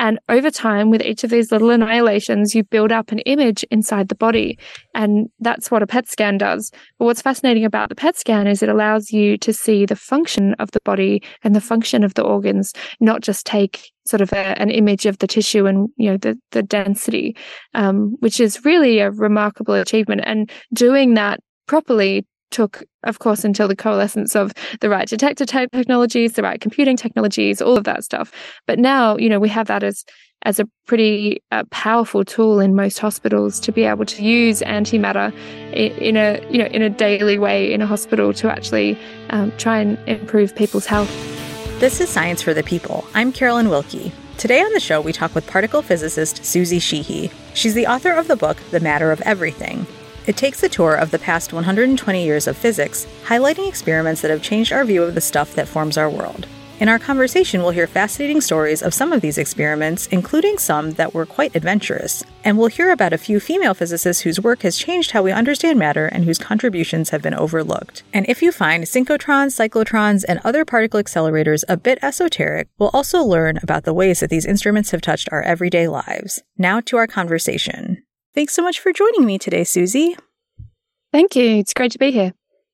And over time, with each of these little annihilations, you build up an image inside the body. And that's what a PET scan does. But what's fascinating about the PET scan is it allows you to see the function of the body and the function of the organs, not just take sort of a, an image of the tissue and you know the the density, um, which is really a remarkable achievement. And doing that properly took, of course, until the coalescence of the right detector type technologies, the right computing technologies, all of that stuff. But now, you know, we have that as as a pretty uh, powerful tool in most hospitals to be able to use antimatter in, in, a you know in a daily way in a hospital to actually um, try and improve people's health. This is Science for the People. I'm Carolyn Wilkie. Today on the show, we talk with particle physicist Suzie Sheehy. She's the author of the book The Matter of Everything it takes a tour of the past 120 years of physics, highlighting experiments that have changed our view of the stuff that forms our world. In our conversation, we'll hear fascinating stories of some of these experiments, including some that were quite adventurous. And we'll hear about a few female physicists whose work has changed how we understand matter and whose contributions have been overlooked. And if you find synchrotrons, cyclotrons, and other particle accelerators a bit esoteric, we'll also learn about the ways that these instruments have touched our everyday lives. Now to our conversation. Thanks so much for joining me today, Suzie. Thank you. It's great to be here.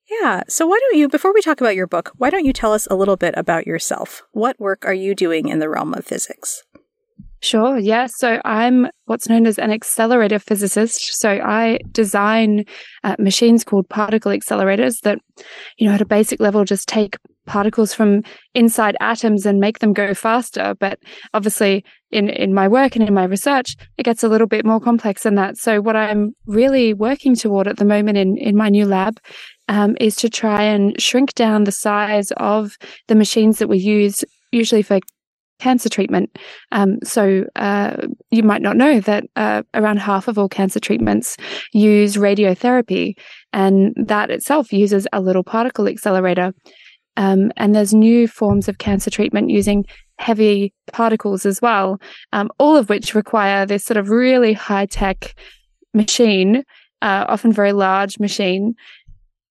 Yeah. So, why don't you, before we talk about your book, why don't you tell us a little bit about yourself? What work are you doing in the realm of physics? Sure. Yeah. So I'm what's known as an accelerator physicist. So I design uh, machines called particle accelerators that, you know, at a basic level, just take particles from inside atoms and make them go faster. But obviously, in, in my work and in my research, it gets a little bit more complex than that. So, what I'm really working toward at the moment in, in my new lab um, is to try and shrink down the size of the machines that we use, usually for cancer treatment. Um, so uh, you might not know that uh, around half of all cancer treatments use radiotherapy, and that itself uses a little particle accelerator. Um, and there's new forms of cancer treatment using heavy particles as well, um, all of which require this sort of really high tech machine, uh, often very large machine,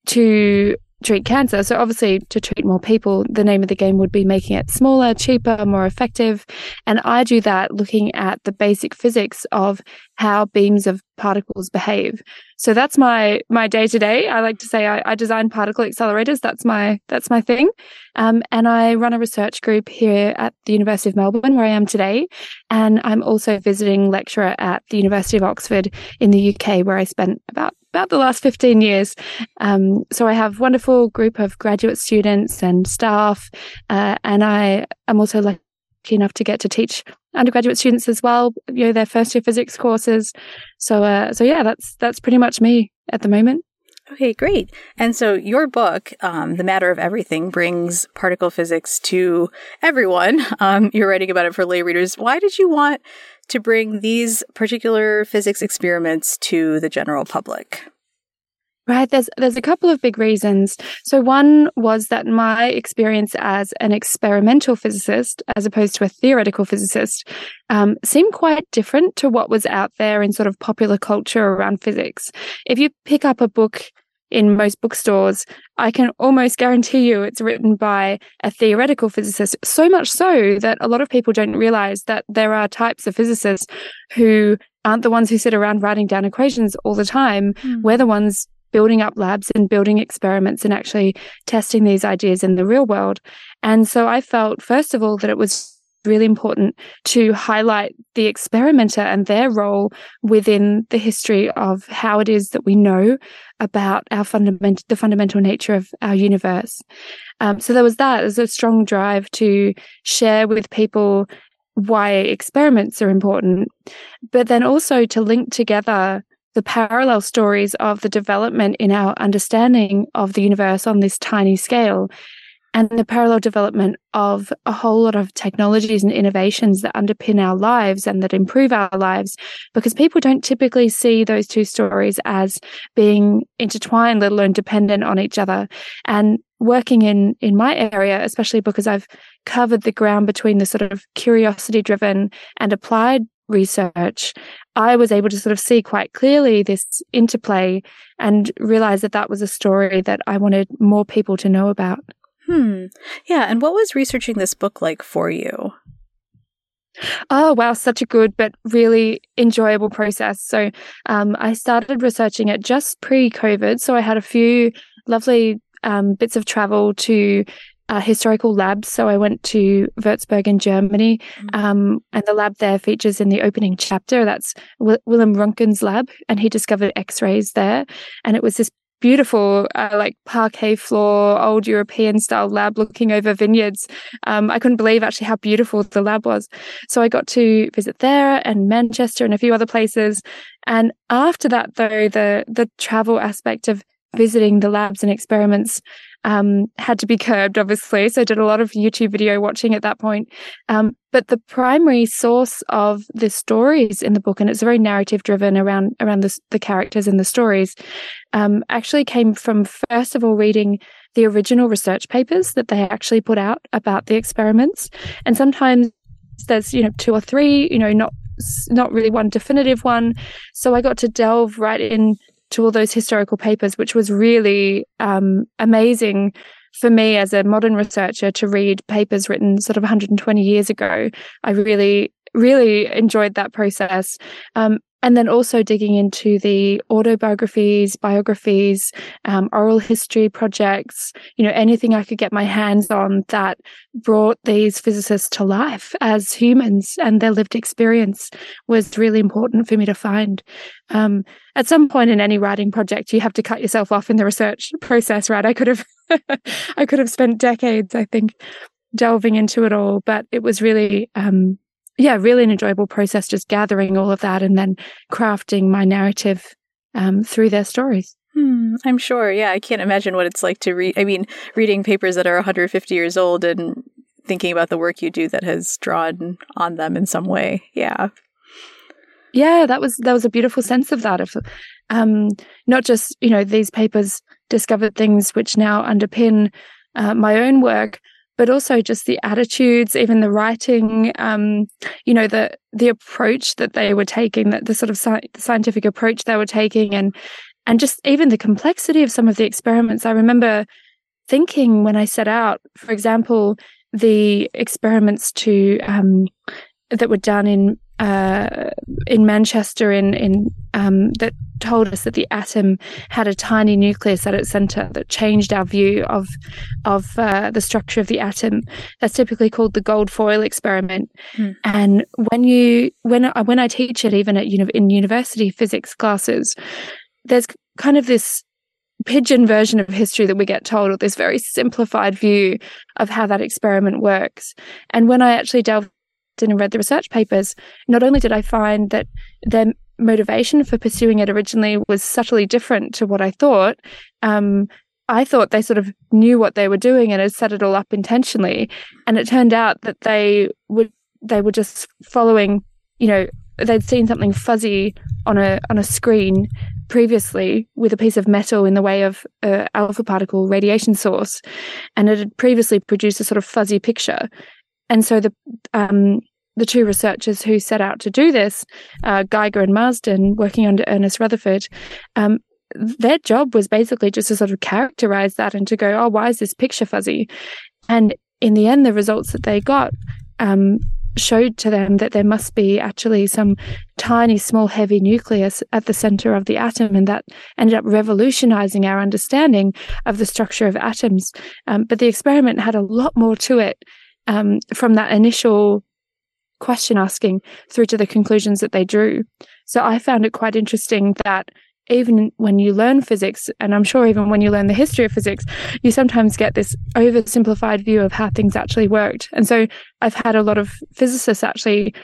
to treat cancer. So obviously to treat more people, the name of the game would be making it smaller, cheaper, more effective. And I do that looking at the basic physics of how beams of particles behave. So that's my my day to day. I like to say I, I, design particle accelerators. That's my that's my thing. Um, and I run a research group here at the University of Melbourne, where I am today. And I'm also visiting lecturer at the University of Oxford in the UK, where I spent about about the last 15 years. Um, so I have wonderful group of graduate students and staff, uh, and I am also lucky enough to get to teach undergraduate students as well. You know, their first year physics courses. So, uh, so yeah, that's that's pretty much me at the moment. Okay, great. And so your book, um, The Matter of Everything, brings particle physics to everyone. Um, you're writing about it for lay readers. Why did you want to bring these particular physics experiments to the general public? Right. There's there's a couple of big reasons. So one was that my experience as an experimental physicist, as opposed to a theoretical physicist, um, seemed quite different to what was out there in sort of popular culture around physics. If you pick up a book in most bookstores, I can almost guarantee you it's written by a theoretical physicist. So much so that a lot of people don't realize that there are types of physicists who aren't the ones who sit around writing down equations all the time. Mm. We're the ones building up labs and building experiments and actually testing these ideas in the real world. And so I felt, first of all, that it was really important to highlight the experimenter and their role within the history of how it is that we know about our fundament the fundamental nature of our universe. Um, so there was that as a strong drive to share with people why experiments are important, but then also to link together the parallel stories of the development in our understanding of the universe on this tiny scale and the parallel development of a whole lot of technologies and innovations that underpin our lives and that improve our lives because people don't typically see those two stories as being intertwined let alone dependent on each other and working in in my area especially because I've covered the ground between the sort of curiosity driven and applied research, I was able to sort of see quite clearly this interplay and realize that that was a story that I wanted more people to know about. Hmm. Yeah. And what was researching this book like for you? Oh, wow. Such a good but really enjoyable process. So, um, I started researching it just pre COVID. So, I had a few lovely um, bits of travel to uh, historical labs. So I went to Würzburg in Germany, mm. um, and the lab there features in the opening chapter. That's w- Wilhelm Röntgen's lab, and he discovered X-rays there. And it was this beautiful, uh, like parquet floor, old European style lab looking over vineyards. Um, I couldn't believe actually how beautiful the lab was. So I got to visit there and Manchester and a few other places. And after that, though, the the travel aspect of visiting the labs and experiments um, had to be curbed, obviously. So I did a lot of YouTube video watching at that point. Um, but the primary source of the stories in the book, and it's very narrative driven around around the, the characters and the stories, um, actually came from first of all reading the original research papers that they actually put out about the experiments, and sometimes there's you know two or three, you know, not not really one definitive one. So I got to delve right in to all those historical papers, which was really um, amazing for me as a modern researcher to read papers written sort of 120 years ago. I really, really enjoyed that process. Um, and then also digging into the autobiographies, biographies, um, oral history projects, you know, anything I could get my hands on that brought these physicists to life as humans and their lived experience was really important for me to find. Um, at some point in any writing project, you have to cut yourself off in the research process, right? I could have, I could have spent decades, I think, delving into it all, but it was really, um, yeah, really an enjoyable process just gathering all of that and then crafting my narrative um, through their stories. Hmm, I'm sure. Yeah, I can't imagine what it's like to read. I mean, reading papers that are 150 years old and thinking about the work you do that has drawn on them in some way. Yeah. Yeah, that was that was a beautiful sense of that of um, not just you know these papers discovered things which now underpin uh, my own work, but also just the attitudes, even the writing, um, you know, the the approach that they were taking, that the sort of sci- scientific approach they were taking, and and just even the complexity of some of the experiments. I remember thinking when I set out, for example, the experiments to um, that were done in uh, in Manchester in in um, that told us that the atom had a tiny nucleus at its center that changed our view of of uh, the structure of the atom. That's typically called the gold foil experiment. Hmm. And when you when I, when I teach it, even at uni- in university physics classes, there's kind of this pidgin version of history that we get told, or this very simplified view of how that experiment works. And when I actually delved and read the research papers, not only did I find that their motivation for pursuing it originally was subtly different to what I thought, um, I thought they sort of knew what they were doing and had set it all up intentionally. And it turned out that they would they were just following, you know, they'd seen something fuzzy on a on a screen previously with a piece of metal in the way of a alpha particle radiation source, and it had previously produced a sort of fuzzy picture. And so the um, the two researchers who set out to do this, uh, Geiger and Marsden, working under Ernest Rutherford, um, their job was basically just to sort of characterize that and to go, oh, why is this picture fuzzy? And in the end, the results that they got um, showed to them that there must be actually some tiny, small, heavy nucleus at the center of the atom, and that ended up revolutionizing our understanding of the structure of atoms. Um, but the experiment had a lot more to it um, from that initial question asking through to the conclusions that they drew. So I found it quite interesting that even when you learn physics, and I'm sure even when you learn the history of physics, you sometimes get this oversimplified view of how things actually worked. And so I've had a lot of physicists actually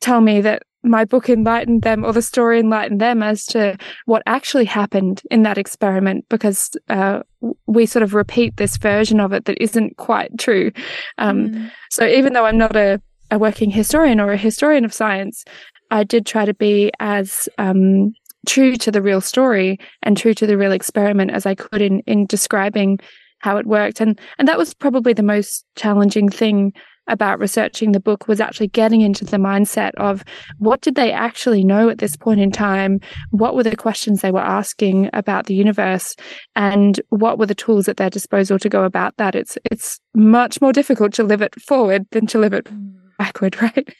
tell me that my book enlightened them or the story enlightened them as to what actually happened in that experiment because uh, we sort of repeat this version of it that isn't quite true. Um, mm. So even though I'm not a, a, working historian or a historian of science, I did try to be as um, true to the real story and true to the real experiment as I could in in describing how it worked. And and that was probably the most challenging thing about researching the book was actually getting into the mindset of what did they actually know at this point in time? What were the questions they were asking about the universe? And what were the tools at their disposal to go about that? It's, it's much more difficult to live it forward than to live it mm. backward, right?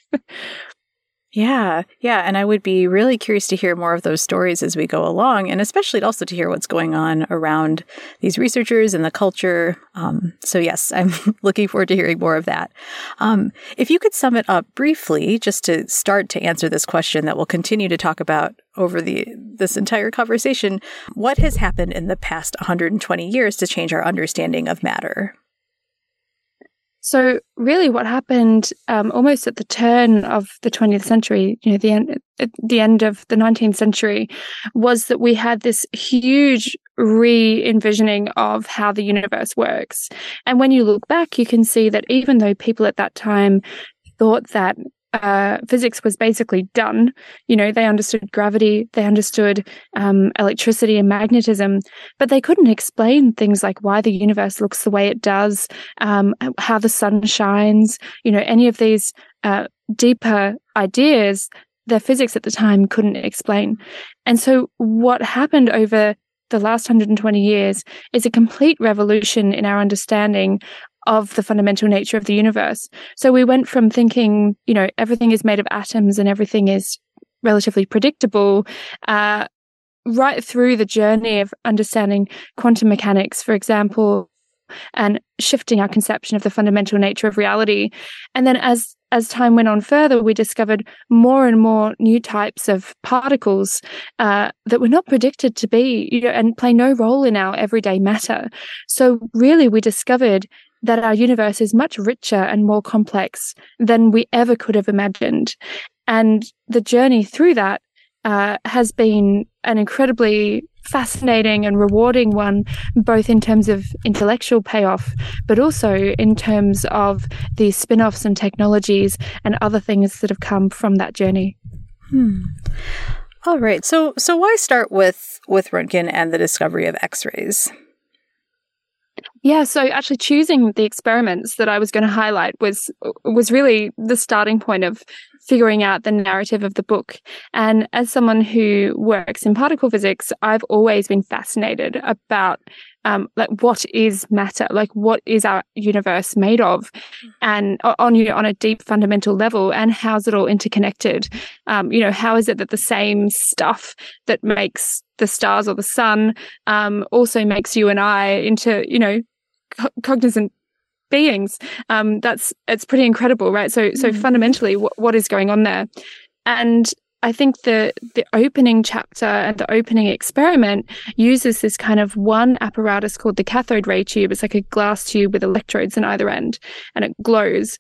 Yeah, yeah. And I would be really curious to hear more of those stories as we go along, and especially also to hear what's going on around these researchers and the culture. Um, so, yes, I'm looking forward to hearing more of that. Um, if you could sum it up briefly, just to start to answer this question that we'll continue to talk about over the this entire conversation, what has happened in the past 120 years to change our understanding of matter? So, really, what happened um, almost at the turn of the 20th century, you know, the end, at the end of the 19th century, was that we had this huge re envisioning of how the universe works. And when you look back, you can see that even though people at that time thought that uh, physics was basically done. You know, they understood gravity, they understood um, electricity and magnetism, but they couldn't explain things like why the universe looks the way it does, um, how the sun shines, you know, any of these uh, deeper ideas the physics at the time couldn't explain. And so what happened over the last 120 years is a complete revolution in our understanding of the fundamental nature of the universe. So we went from thinking, you know, everything is made of atoms and everything is relatively predictable, uh, right through the journey of understanding quantum mechanics, for example, and shifting our conception of the fundamental nature of reality. And then as as time went on further, we discovered more and more new types of particles uh, that were not predicted to be, you know, and play no role in our everyday matter. So really, we discovered that our universe is much richer and more complex than we ever could have imagined. And the journey through that uh, has been an incredibly fascinating and rewarding one, both in terms of intellectual payoff, but also in terms of the spin offs and technologies and other things that have come from that journey. Hmm. All right. So, so why start with with Röntgen and the discovery of X-rays? Yeah, so actually choosing the experiments that I was going to highlight was was really the starting point of figuring out the narrative of the book. And as someone who works in particle physics, I've always been fascinated about um, like what is matter, like what is our universe made of, and on you know, on a deep fundamental level, and how's it all interconnected? Um, you know, how is it that the same stuff that makes the stars or the sun um, also makes you and I into you know co- cognizant beings. Um, that's it's pretty incredible, right? So so mm. fundamentally, what, what is going on there? And I think the the opening chapter and the opening experiment uses this kind of one apparatus called the cathode ray tube. It's like a glass tube with electrodes in either end, and it glows.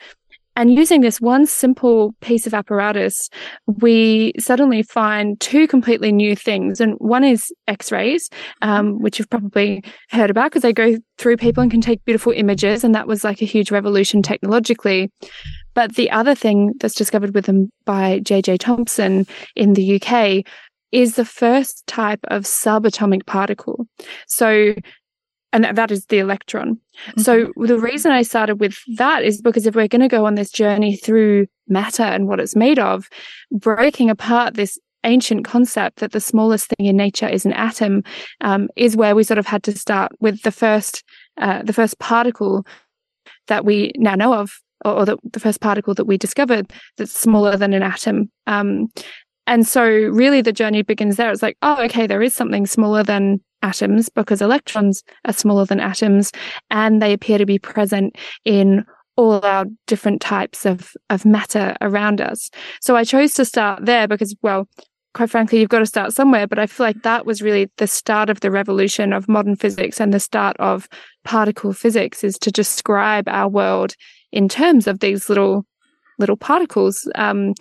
And using this one simple piece of apparatus, we suddenly find two completely new things. And one is X rays, um, which you've probably heard about because they go through people and can take beautiful images. And that was like a huge revolution technologically. But the other thing that's discovered with them by J.J. Thomson in the UK is the first type of subatomic particle. So and that is the electron. Mm-hmm. So the reason I started with that is because if we're going to go on this journey through matter and what it's made of, breaking apart this ancient concept that the smallest thing in nature is an atom um, is where we sort of had to start with the first uh, the first particle that we now know of or, or the, the, first particle that we discovered that's smaller than an atom um, and so really the journey begins there it's like oh okay there is something smaller than atoms because electrons are smaller than atoms and they appear to be present in all our different types of, of matter around us. So I chose to start there because, well, quite frankly, you've got to start somewhere. But I feel like that was really the start of the revolution of modern physics and the start of particle physics is to describe our world in terms of these little little particles, um,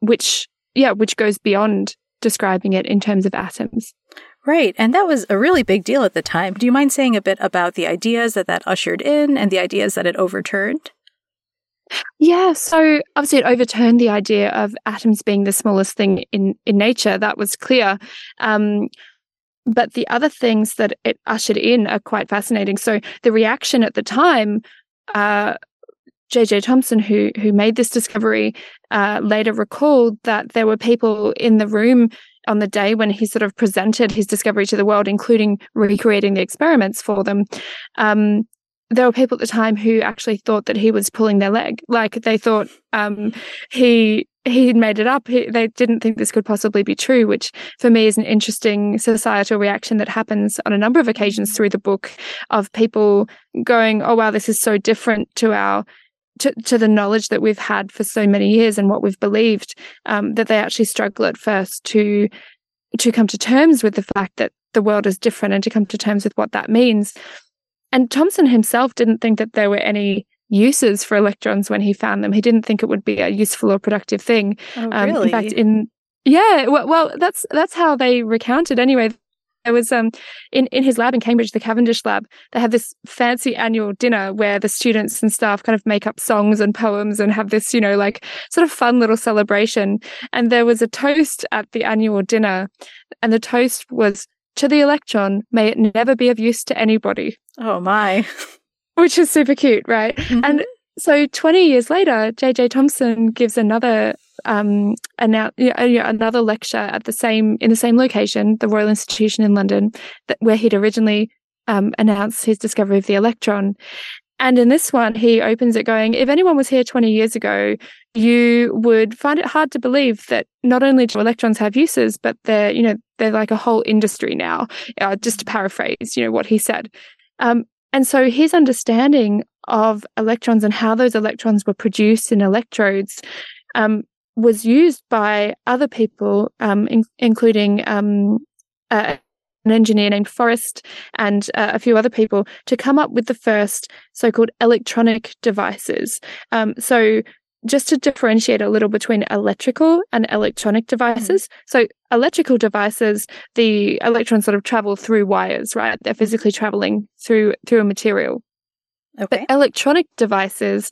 which yeah, which goes beyond describing it in terms of atoms. Right. And that was a really big deal at the time. Do you mind saying a bit about the ideas that that ushered in and the ideas that it overturned? Yeah, so obviously it overturned the idea of atoms being the smallest thing in, in nature. That was clear. Um, but the other things that it ushered in are quite fascinating. So the reaction at the time, uh, J.J. Thomson, who who made this discovery, uh, later recalled that there were people in the room on the day when he sort of presented his discovery to the world, including recreating the experiments for them, um, there were people at the time who actually thought that he was pulling their leg. Like they thought um, he he made it up. He, they didn't think this could possibly be true, which for me is an interesting societal reaction that happens on a number of occasions through the book of people going, "Oh wow, this is so different to our." To, to the knowledge that we've had for so many years and what we've believed um, that they actually struggle at first to to come to terms with the fact that the world is different and to come to terms with what that means and Thomson himself didn't think that there were any uses for electrons when he found them. He didn't think it would be a useful or productive thing. Oh, really? Um, in fact, in yeah, well, well, that's that's how they recounted anyway. There was um in in his lab in Cambridge, the Cavendish lab. They have this fancy annual dinner where the students and staff kind of make up songs and poems and have this, you know, like sort of fun little celebration. And there was a toast at the annual dinner, and the toast was to the electron, may it never be of use to anybody. Oh my. Which is super cute, right? Mm-hmm. And so 20 years later, JJ Thomson gives another um annou- another lecture at the same in the same location, the Royal Institution in London, that, where he'd originally um, announced his discovery of the electron. And in this one, he opens it going, if anyone was here 20 years ago, you would find it hard to believe that not only do electrons have uses, but they're, you know, they're like a whole industry now, uh, just to paraphrase, you know, what he said. Um, and so his understanding of electrons and how those electrons were produced in electrodes um, was used by other people, um, in- including um, uh, an engineer named Forest and uh, a few other people to come up with the first so-called electronic devices. Um, so just to differentiate a little between electrical and electronic devices. Mm-hmm. So electrical devices, the electrons sort of travel through wires, right? They're physically traveling through through a material. Okay. But electronic devices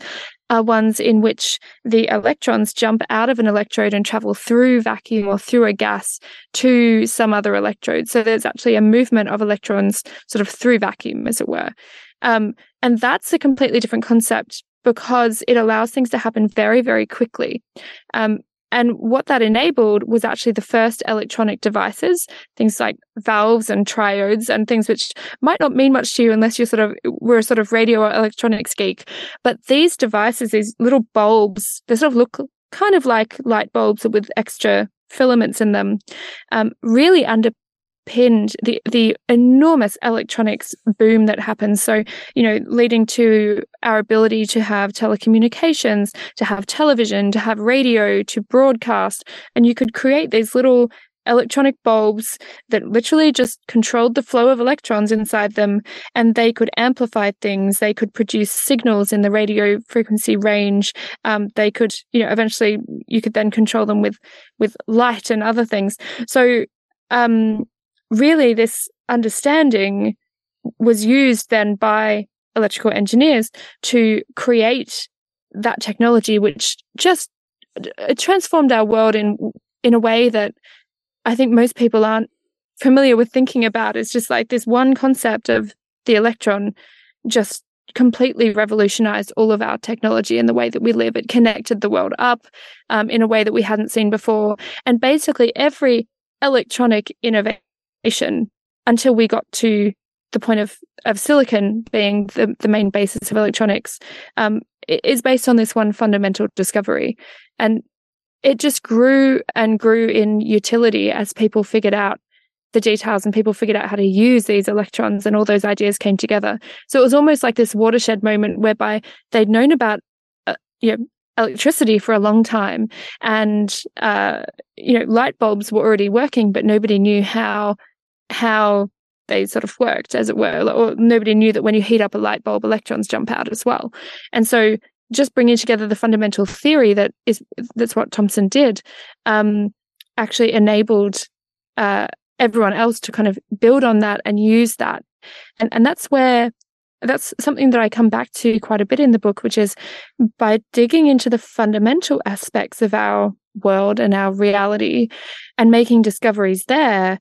are ones in which the electrons jump out of an electrode and travel through vacuum or through a gas to some other electrode. So there's actually a movement of electrons sort of through vacuum, as it were. Um, and that's a completely different concept because it allows things to happen very, very quickly. Um, and what that enabled was actually the first electronic devices, things like valves and triodes and things which might not mean much to you unless you're sort of we're a sort of radio or electronics geek. But these devices, these little bulbs, they sort of look kind of like light bulbs with extra filaments in them, um, really under pinned the the enormous electronics boom that happens. So you know leading to our ability to have telecommunications to have television to have radio to broadcast and you could create these little electronic bulbs that literally just controlled the flow of electrons inside them and they could amplify things. They could produce signals in the radio frequency range. Um, they could you know eventually you could then control them with with light and other things. So um, really this understanding was used then by electrical engineers to create that technology which just transformed our world in in a way that I think most people aren't familiar with thinking about. It's just like this one concept of the electron just completely revolutionized all of our technology and the way that we live. It connected the world up um, in a way that we hadn't seen before. And basically, every electronic innovation until we got to the point of, of silicon being the, the main basis of electronics um, is based on this one fundamental discovery. And it just grew and grew in utility as people figured out the details and people figured out how to use these electrons and all those ideas came together. So it was almost like this watershed moment whereby they'd known about uh, you know, electricity for a long time and uh, you know light bulbs were already working but nobody knew how how they sort of worked, as it were, or nobody knew that when you heat up a light bulb, electrons jump out as well. And so, just bringing together the fundamental theory that is that's what Thomson did, um, actually enabled uh, everyone else to kind of build on that and use that, and and that's where that's something that I come back to quite a bit in the book, which is by digging into the fundamental aspects of our world and our reality and making discoveries there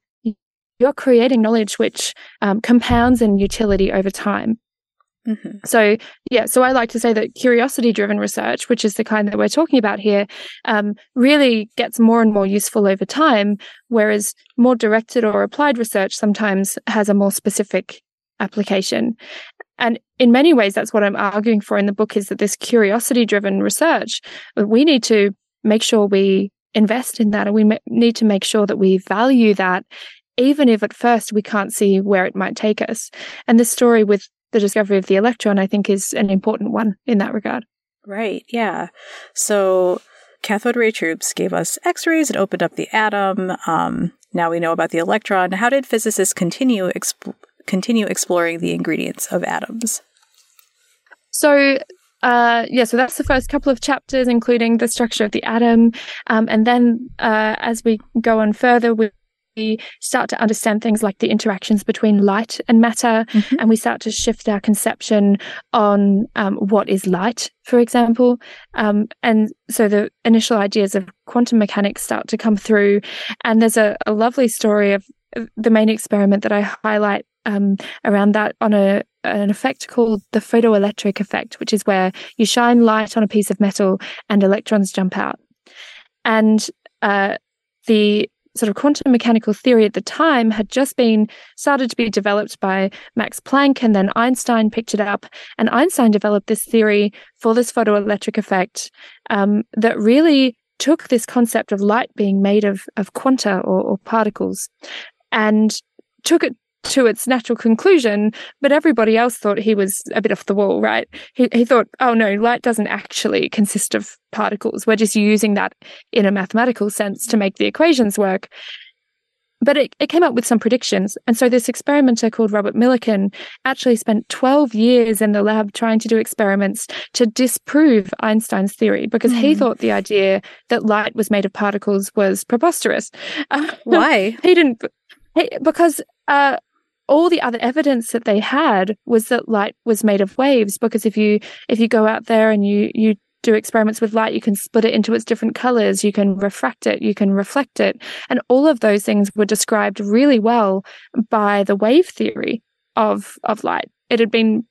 you're creating knowledge which um, compounds in utility over time. Mm-hmm. So, yeah, so I like to say that curiosity driven research, which is the kind that we're talking about here, um, really gets more and more useful over time, whereas more directed or applied research sometimes has a more specific application. And in many ways, that's what I'm arguing for in the book is that this curiosity driven research, we need to make sure we invest in that and we need to make sure that we value that, even if at first we can't see where it might take us. And this story with the discovery of the electron, I think, is an important one in that regard. Right. Yeah. So cathode ray tubes gave us X rays. It opened up the atom. Um, now we know about the electron. How did physicists continue exp- continue exploring the ingredients of atoms? So uh, yeah, so that's the first couple of chapters, including the structure of the atom. Um, and then uh, as we go on further, we we start to understand things like the interactions between light and matter, mm-hmm. and we start to shift our conception on um, what is light, for example. Um, and so the initial ideas of quantum mechanics start to come through. And there's a, a lovely story of the main experiment that I highlight um, around that on a an effect called the photoelectric effect, which is where you shine light on a piece of metal and electrons jump out. And uh, the sort of quantum mechanical theory at the time had just been started to be developed by Max Planck, and then Einstein picked it up. And Einstein developed this theory for this photoelectric effect um, that really took this concept of light being made of, of quanta or, or particles and took it to its natural conclusion, but everybody else thought he was a bit off the wall, right? He, he thought, oh no, light doesn't actually consist of particles. We're just using that in a mathematical sense to make the equations work. But it, it came up with some predictions. And so this experimenter called Robert Millikan actually spent 12 years in the lab trying to do experiments to disprove Einstein's theory because mm. he hmm. thought the idea that light was made of particles was preposterous. Why? he didn't. He, because uh, all the other evidence that they had was that light was made of waves because if you if you go out there and you you do experiments with light you can split it into its different colors you can refract it you can reflect it. And all of those things were described really well by the wave theory of of light. It had been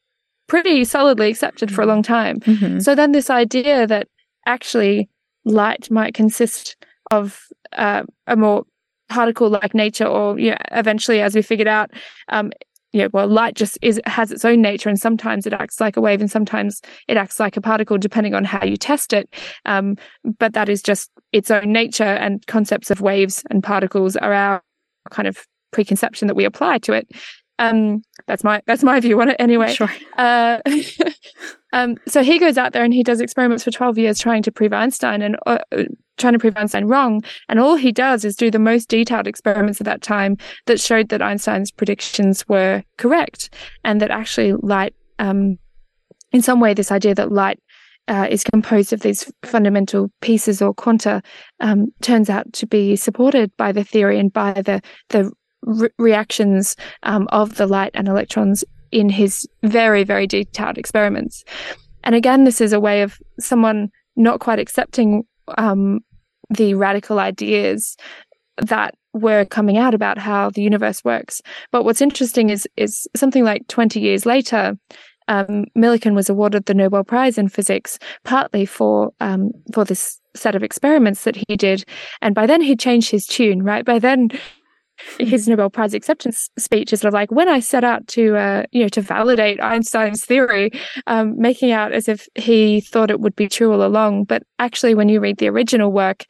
pretty solidly accepted for a long time. Mm-hmm. so then this idea that actually light might consist of uh, a more particle like nature or you know, eventually as we figured out um yeah, well, light just is has its own nature, and sometimes it acts like a wave, and sometimes it acts like a particle, depending on how you test it. Um, but that is just its own nature, and concepts of waves and particles are our kind of preconception that we apply to it. Um, that's my that's my view on it anyway. Sure. Uh, um, so he goes out there and he does experiments for twelve years trying to prove Einstein and uh, trying to prove Einstein wrong. And all he does is do the most detailed experiments at that time that showed that Einstein's predictions were correct and that actually light, um, in some way, this idea that light uh, is composed of these fundamental pieces or quanta um, turns out to be supported by the theory and by the the re- reactions um, of the light and electrons in his very very detailed experiments. And again, this is a way of someone not quite accepting um, the radical ideas that were coming out about how the universe works. But what's interesting is is something like 20 years later, um, Millikan was awarded the Nobel Prize in physics partly for um, for this set of experiments that he did, and by then he changed his tune. Right by then, his Nobel Prize acceptance speech is sort of like when I set out to, uh, you know, to validate Einstein's theory, um, making out as if he thought it would be true all along. But actually, when you read the original work,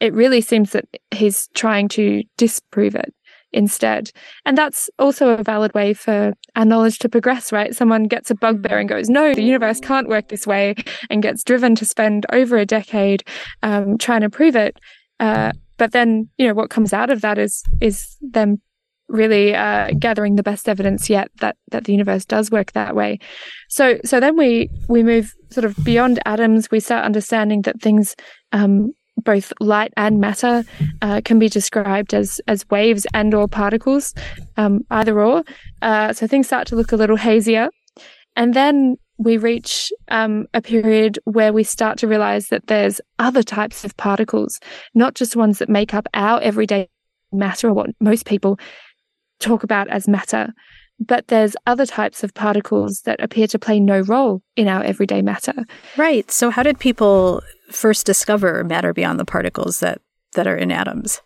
it really seems that he's trying to disprove it instead. And that's also a valid way for our knowledge to progress, right? Someone gets a bugbear and goes, no, the universe can't work this way, and gets driven to spend over a decade um, trying to prove it. Uh, but then, you know, what comes out of that is is them really uh, gathering the best evidence yet that that the universe does work that way. So so then we we move sort of beyond atoms. We start understanding that things. Um, both light and matter uh, can be described as as waves and or particles, um, either or. Uh, so things start to look a little hazier, and then we reach um, a period where we start to realize that there's other types of particles, not just ones that make up our everyday matter or what most people talk about as matter, but there's other types of particles that appear to play no role in our everyday matter. Right. So how did people first discover matter beyond the particles that that are in atoms?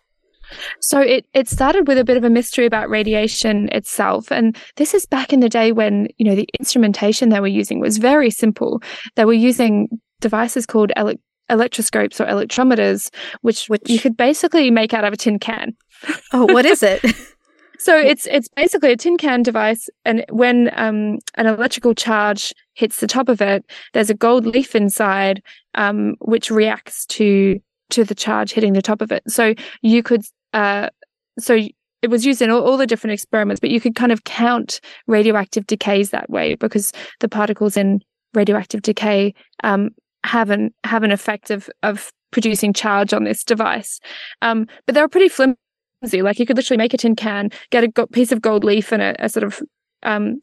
So it it started with a bit of a mystery about radiation itself, and this is back in the day when you know the instrumentation they were using was very simple. They were using devices called ele- electroscopes or electrometers, which, which you could basically make out of a tin can. Oh, what is it? so it's it's basically a tin can device, and when um, an electrical charge hits the top of it, there's a gold leaf inside, um, which reacts to to the charge hitting the top of it. So you could, uh, so it was used in all, all, the different experiments, but you could kind of count radioactive decays that way because the particles in radioactive decay um, have an have an effect of of producing charge on this device. Um, but they were pretty flimsy. Like you could literally make a tin can, get a piece of gold leaf and a, a sort of um,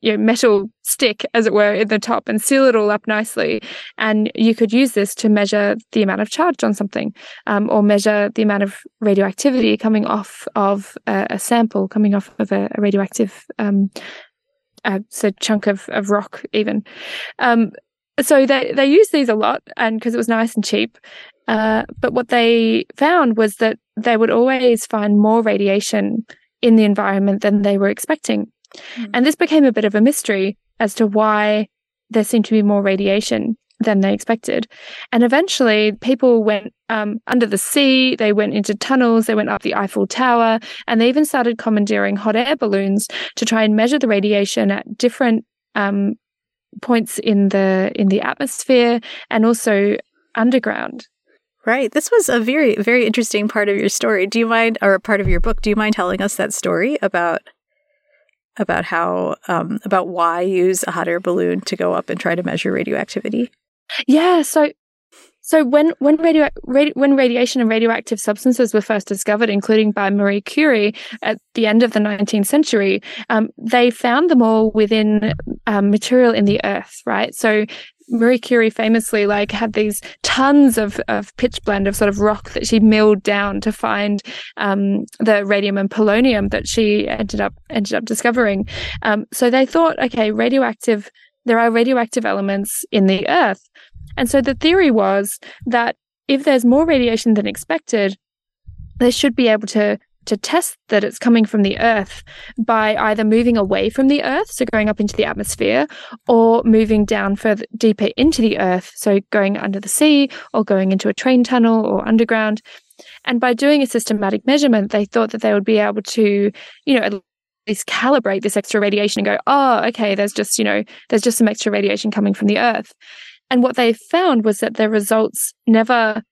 you know, metal stick, as it were, in the top and seal it all up nicely. And you could use this to measure the amount of charge on something um, or measure the amount of radioactivity coming off of a, a sample, coming off of a, a radioactive um, uh, so chunk of, of rock, even. Um, so they, they used these a lot and because it was nice and cheap. Uh, but what they found was that they would always find more radiation in the environment than they were expecting. Mm. And this became a bit of a mystery as to why there seemed to be more radiation than they expected. And eventually, people went um, under the sea, they went into tunnels, they went up the Eiffel Tower, and they even started commandeering hot air balloons to try and measure the radiation at different um, points in the in the atmosphere and also underground. Right. This was a very very interesting part of your story. Do you mind or a part of your book? Do you mind telling us that story about about how um, about why use a hot air balloon to go up and try to measure radioactivity? Yeah, so so when when radio, radi- when radiation and radioactive substances were first discovered, including by Marie Curie at the end of the 19th century, um, they found them all within um, material in the earth. Right, so Marie Curie famously like had these tons of, of pitch pitchblende of sort of rock that she milled down to find um, the radium and polonium that she ended up ended up discovering. Um, so they thought, okay, radioactive. There are radioactive elements in the earth, and so the theory was that if there's more radiation than expected, they should be able to to test that it's coming from the Earth by either moving away from the Earth, so going up into the atmosphere, or moving down further deeper into the Earth, so going under the sea or going into a train tunnel or underground. And by doing a systematic measurement, they thought that they would be able to, you know, at least calibrate this extra radiation and go, oh, okay, there's just, you know, there's just some extra radiation coming from the Earth. And what they found was that their results never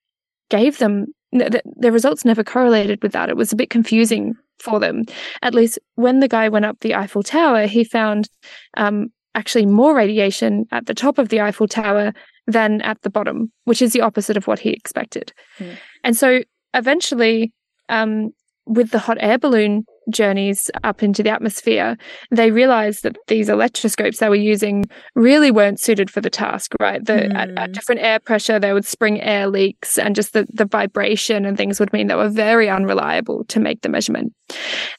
gave them the, the results never correlated with that. It was a bit confusing for them. At least when the guy went up the Eiffel Tower, he found um, actually more radiation at the top of the Eiffel Tower than at the bottom, which is the opposite of what he expected. Mm. And so eventually, um, with the hot air balloon journeys up into the atmosphere, they realized that these electroscopes they were using really weren't suited for the task, right? The, mm. at, at, hmm. different air pressure, they would spring air leaks, and just the, the vibration and things would mean they were very unreliable to make the measurement.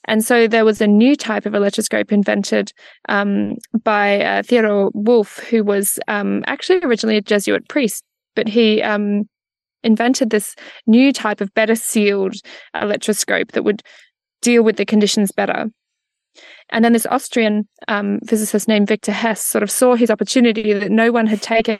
And so there was a new type of electroscope invented um, by uh, Theodor Wulf, who was um, actually originally a Jesuit priest, but he um, invented this new type of better sealed electroscope that would deal with the conditions better. And then this Austrian um, physicist named Victor Hess sort of saw his opportunity that no one had taken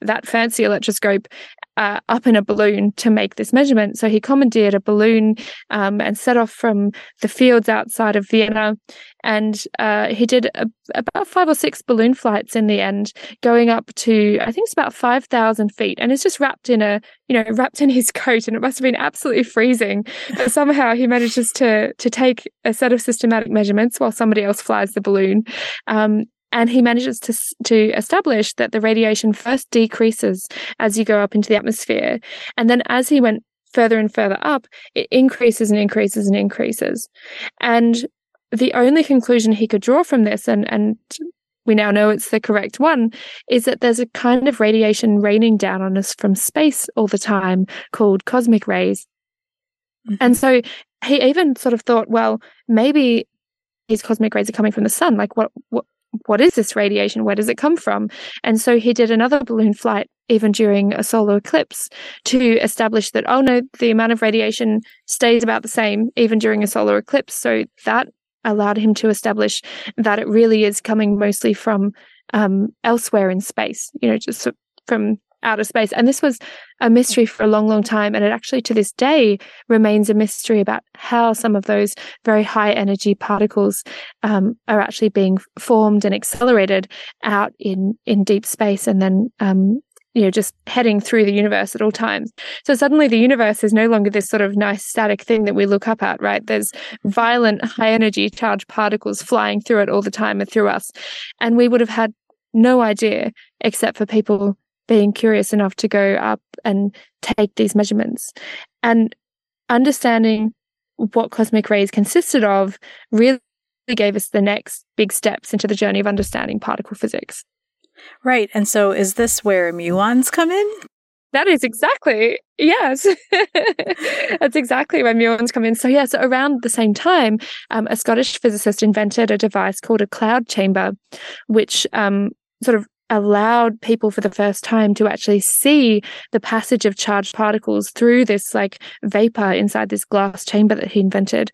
that fancy electroscope uh, up in a balloon to make this measurement. So he commandeered a balloon um, and set off from the fields outside of Vienna. And uh, he did a, about five or six balloon flights in the end, going up to, I think it's about 5,000 feet. And it's just wrapped in a, you know, wrapped in his coat. And it must have been absolutely freezing. But somehow he manages to, to take a set of systematic measurements while somebody else flies the balloon. Um, and he manages to to establish that the radiation first decreases as you go up into the atmosphere and then as he went further and further up it increases and increases and increases and the only conclusion he could draw from this and and we now know it's the correct one is that there's a kind of radiation raining down on us from space all the time called cosmic rays mm-hmm. and so he even sort of thought well maybe these cosmic rays are coming from the sun like what what what is this radiation? Where does it come from? And so he did another balloon flight even during a solar eclipse to establish that, oh no, the amount of radiation stays about the same even during a solar eclipse. So that allowed him to establish that it really is coming mostly from um, elsewhere in space, you know, just from outer space. And this was a mystery for a long, long time. And it actually, to this day, remains a mystery about how some of those very high energy particles um, are actually being formed and accelerated out in, in deep space and then um, you know, just heading through the universe at all times. So suddenly the universe is no longer this sort of nice static thing that we look up at, right? There's violent, high energy charged particles flying through it all the time and through us. And we would have had no idea except for people being curious enough to go up and take these measurements. And understanding what cosmic rays consisted of really gave us the next big steps into the journey of understanding particle physics. Right. And so is this where muons come in? That is exactly, yes. That's exactly where muons come in. So, yeah, so around the same time, um, a Scottish physicist invented a device called a cloud chamber, which um, sort of allowed people for the first time to actually see the passage of charged particles through this like vapor inside this glass chamber that he invented.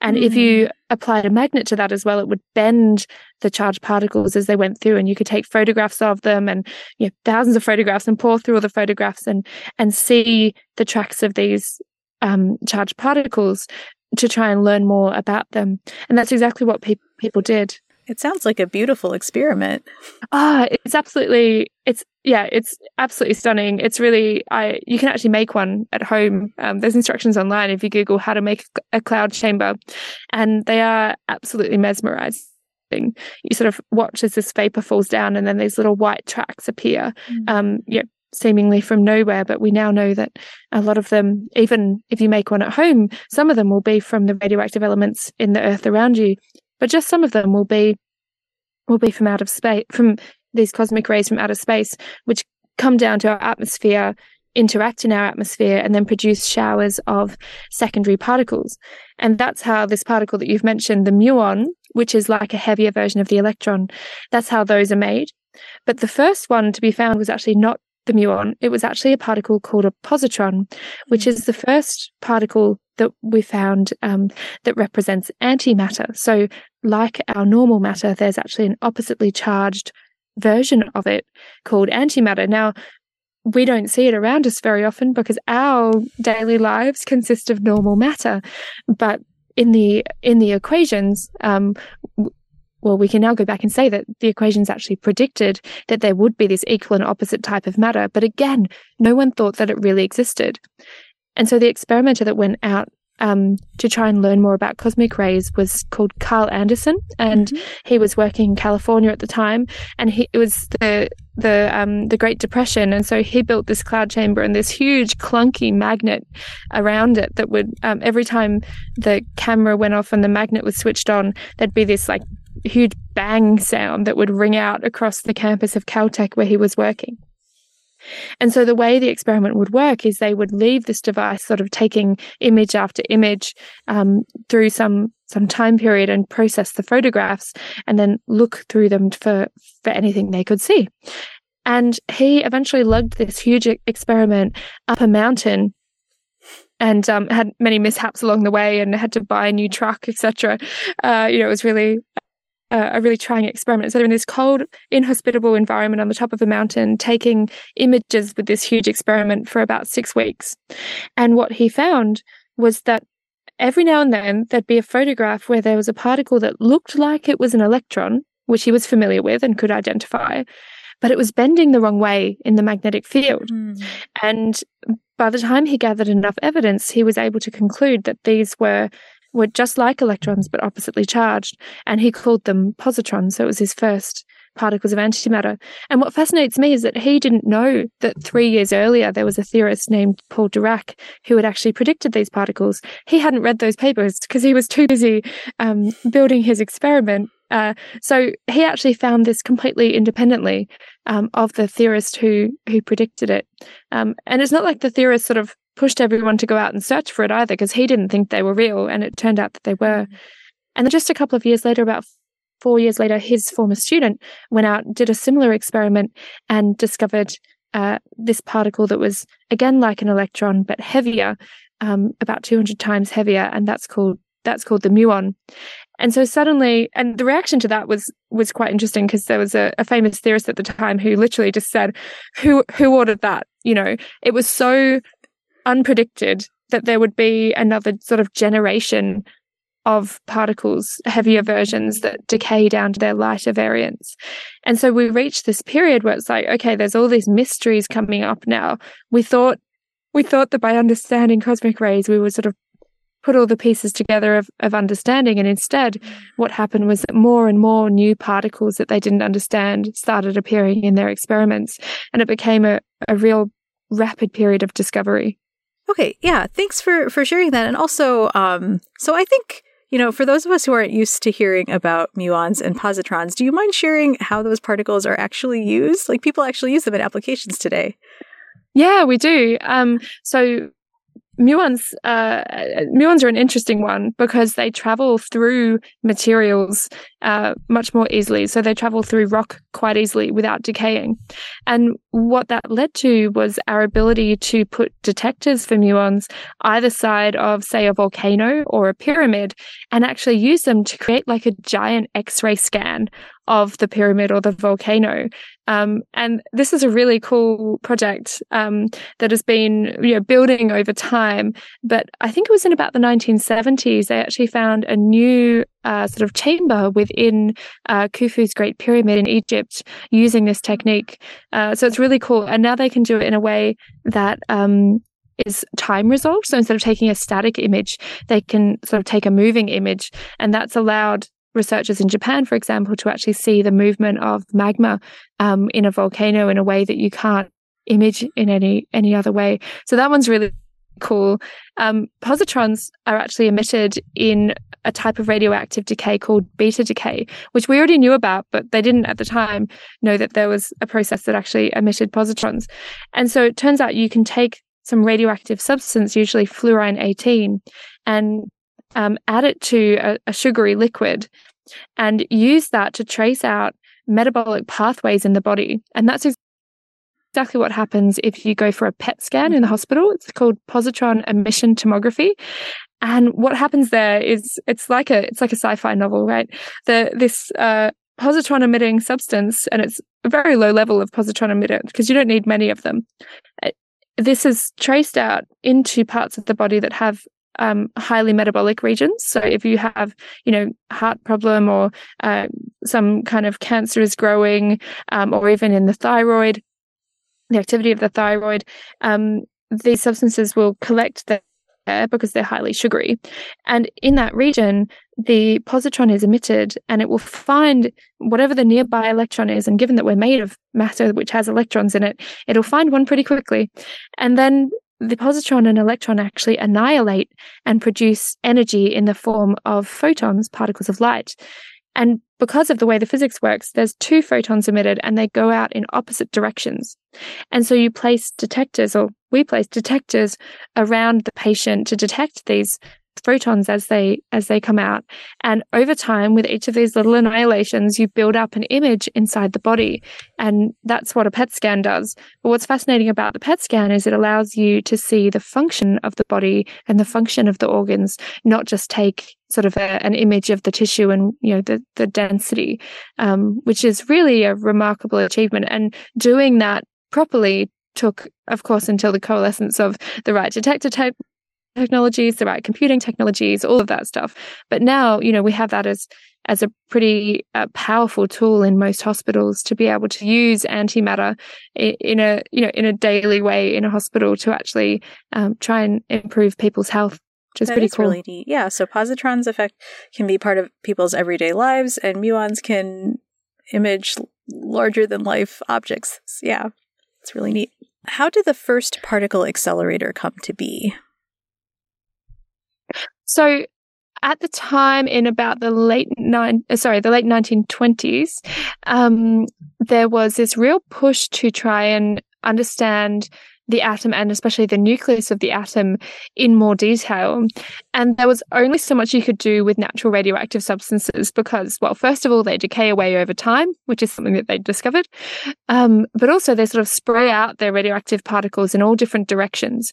And mm. if you mm. applied a magnet to that as well, it would bend the charged particles as they went through, and you could take photographs of them and you know, thousands of photographs and pour through all the photographs and and see the tracks of these um, charged particles to try and learn more about them. And that's exactly what pe- people did. It sounds like a beautiful experiment. Ah, oh, it's absolutely it's yeah, it's absolutely stunning. It's really I you can actually make one at home. Um, there's instructions online if you Google how to make a cloud chamber, and they are absolutely mesmerizing. You sort of watch as this vapor falls down, and then these little white tracks appear. Mm. Um, yeah, seemingly from nowhere, but we now know that a lot of them, even if you make one at home, some of them will be from the radioactive elements in the earth around you but just some of them will be will be from out of space from these cosmic rays from outer space which come down to our atmosphere interact in our atmosphere and then produce showers of secondary particles and that's how this particle that you've mentioned the muon which is like a heavier version of the electron that's how those are made but the first one to be found was actually not the muon it was actually a particle called a positron which hmm. is the first particle that we found um, that represents antimatter. So, like our normal matter, there's actually an oppositely charged version of it called antimatter. Now, we don't see it around us very often because our daily lives consist of normal matter, but in the in the equations, um, well, we can now go back and say that the equations actually predicted that there would be this equal and opposite type of matter. But again, no one thought that it really existed. And so the experimenter that went out um, to try and learn more about cosmic rays was called Carl Anderson, and mm-hmm. he was working in California at the time, and he it was the the um, the Great Depression, and so he built this cloud chamber and this huge clunky magnet around it that would um, every time the camera went off and the magnet was switched on, there'd be this like huge bang sound that would ring out across the campus of Caltech where he was working. And so the way the experiment would work is they would leave this device sort of taking image after image um, through some some time period and process the photographs and then look through them for for anything they could see. And he eventually lugged this huge experiment up a mountain and um, had many mishaps along the way and had to buy a new truck, etc. Uh, you know, it was really uh, a really trying experiment. So they're in this cold, inhospitable environment on the top of a mountain, taking images with this huge experiment for about six weeks. And what he found was that every now and then there'd be a photograph where there was a particle that looked like it was an electron, which he was familiar with and could identify, but it was bending the wrong way in the magnetic field. Mm. And by the time he gathered enough evidence, he was able to conclude that these were were just like electrons but oppositely charged, and he called them positrons. So it was his first particles of antimatter. And what fascinates me is that he didn't know that three years earlier there was a theorist named Paul Dirac who had actually predicted these particles. He hadn't read those papers because he was too busy um, building his experiment. Uh, so he actually found this completely independently um, of the theorist who who predicted it. Um, and it's not like the theorist sort of pushed everyone to go out and search for it either because he didn't think they were real and it turned out that they were. Mm. And then just a couple of years later, about four years later, his former student went out, did a similar experiment and discovered uh, this particle that was again like an electron but heavier, um, about 200 times heavier, and that's called that's called the muon. And so suddenly, and the reaction to that was was quite interesting because there was a, a, famous theorist at the time who literally just said, "Who who ordered that?" You know, it was so unpredicted that there would be another sort of generation of particles, heavier versions that decay down to their lighter variants. And so we reached this period where it's like, okay, there's all these mysteries coming up now. We thought we thought that by understanding cosmic rays, we would sort of put all the pieces together of, of understanding. And instead, what happened was that more and more new particles that they didn't understand started appearing in their experiments. And it became a, a real rapid period of discovery. Okay, yeah, thanks for for sharing that. And also, um, so I think you know, for those of us who aren't used to hearing about muons and positrons, do you mind sharing how those particles are actually used? Like people actually use them in applications today. Yeah, we do. Um, so muons uh, muons are an interesting one because they travel through materials uh, much more easily. So they travel through rock quite easily without decaying. And what that led to was our ability to put detectors for muons either side of say a volcano or a pyramid and actually use them to create like a giant x-ray scan of the pyramid or the volcano. Um, and this is a really cool project um, that has been you know, building over time. But I think it was in about the 1970s, they actually found a new uh, sort of chamber within uh, Khufu's Great Pyramid in Egypt using this technique. Uh, so it's really cool. And now they can do it in a way that um, is time resolved. So instead of taking a static image, they can sort of take a moving image, and that's allowed researchers in Japan, for example, to actually see the movement of magma um, in a volcano in a way that you can't image in any any other way. So that one's really cool. Um, positrons are actually emitted in a type of radioactive decay called beta decay, which we already knew about, but they didn't at the time know that there was a process that actually emitted positrons. And so it turns out you can take some radioactive substance, usually fluorine 18, and um, add it to a, a sugary liquid and use that to trace out metabolic pathways in the body. And that's exactly what happens if you go for a PET scan in the hospital. It's called positron emission tomography. And what happens there is it's like a it's like a sci-fi novel, right? The this uh, positron emitting substance, and it's a very low level of positron emitter because you don't need many of them. Uh, this is traced out into parts of the body that have um, highly metabolic regions. So if you have, you know, heart problem or uh, some kind of cancer is growing, um, or even in the thyroid, the activity of the thyroid, um, these substances will collect there because they're highly sugary. And in that region, the positron is emitted and it will find whatever the nearby electron is. And given that we're made of matter which has electrons in it, it'll find one pretty quickly. And then the positron and electron actually annihilate and produce energy in the form of photons, particles of light. And because of the way the physics works, there's two photons emitted and they go out in opposite directions. And so you place detectors, or we place detectors around the patient to detect these photons as they as they come out. And over time with each of these little annihilations you build up an image inside the body. And that's what a pet scan does. But what's fascinating about the pet scan is it allows you to see the function of the body and the function of the organs not just take sort of a, an image of the tissue and you know the the density um, which is really a remarkable achievement. And doing that properly took, of course, until the coalescence of the right detector type technologies, the right computing technologies, all of that stuff. But now, you know, we have that as as a pretty uh, powerful tool in most hospitals to be able to use antimatter in, in a you know in a daily way in a hospital to actually um, try and improve people's health. Which is that pretty is cool. really neat. Yeah. So positrons effect can be part of people's everyday lives, and muons can image larger than life objects. Yeah, it's really neat. How did the first particle accelerator come to be? So at the time in about the late nine uh, sorry the late 1920s um, there was this real push to try and understand the atom and especially the nucleus of the atom in more detail. And there was only so much you could do with natural radioactive substances because, well, first of all, they decay away over time, which is something that they discovered. Um, but also, they sort of spray out their radioactive particles in all different directions,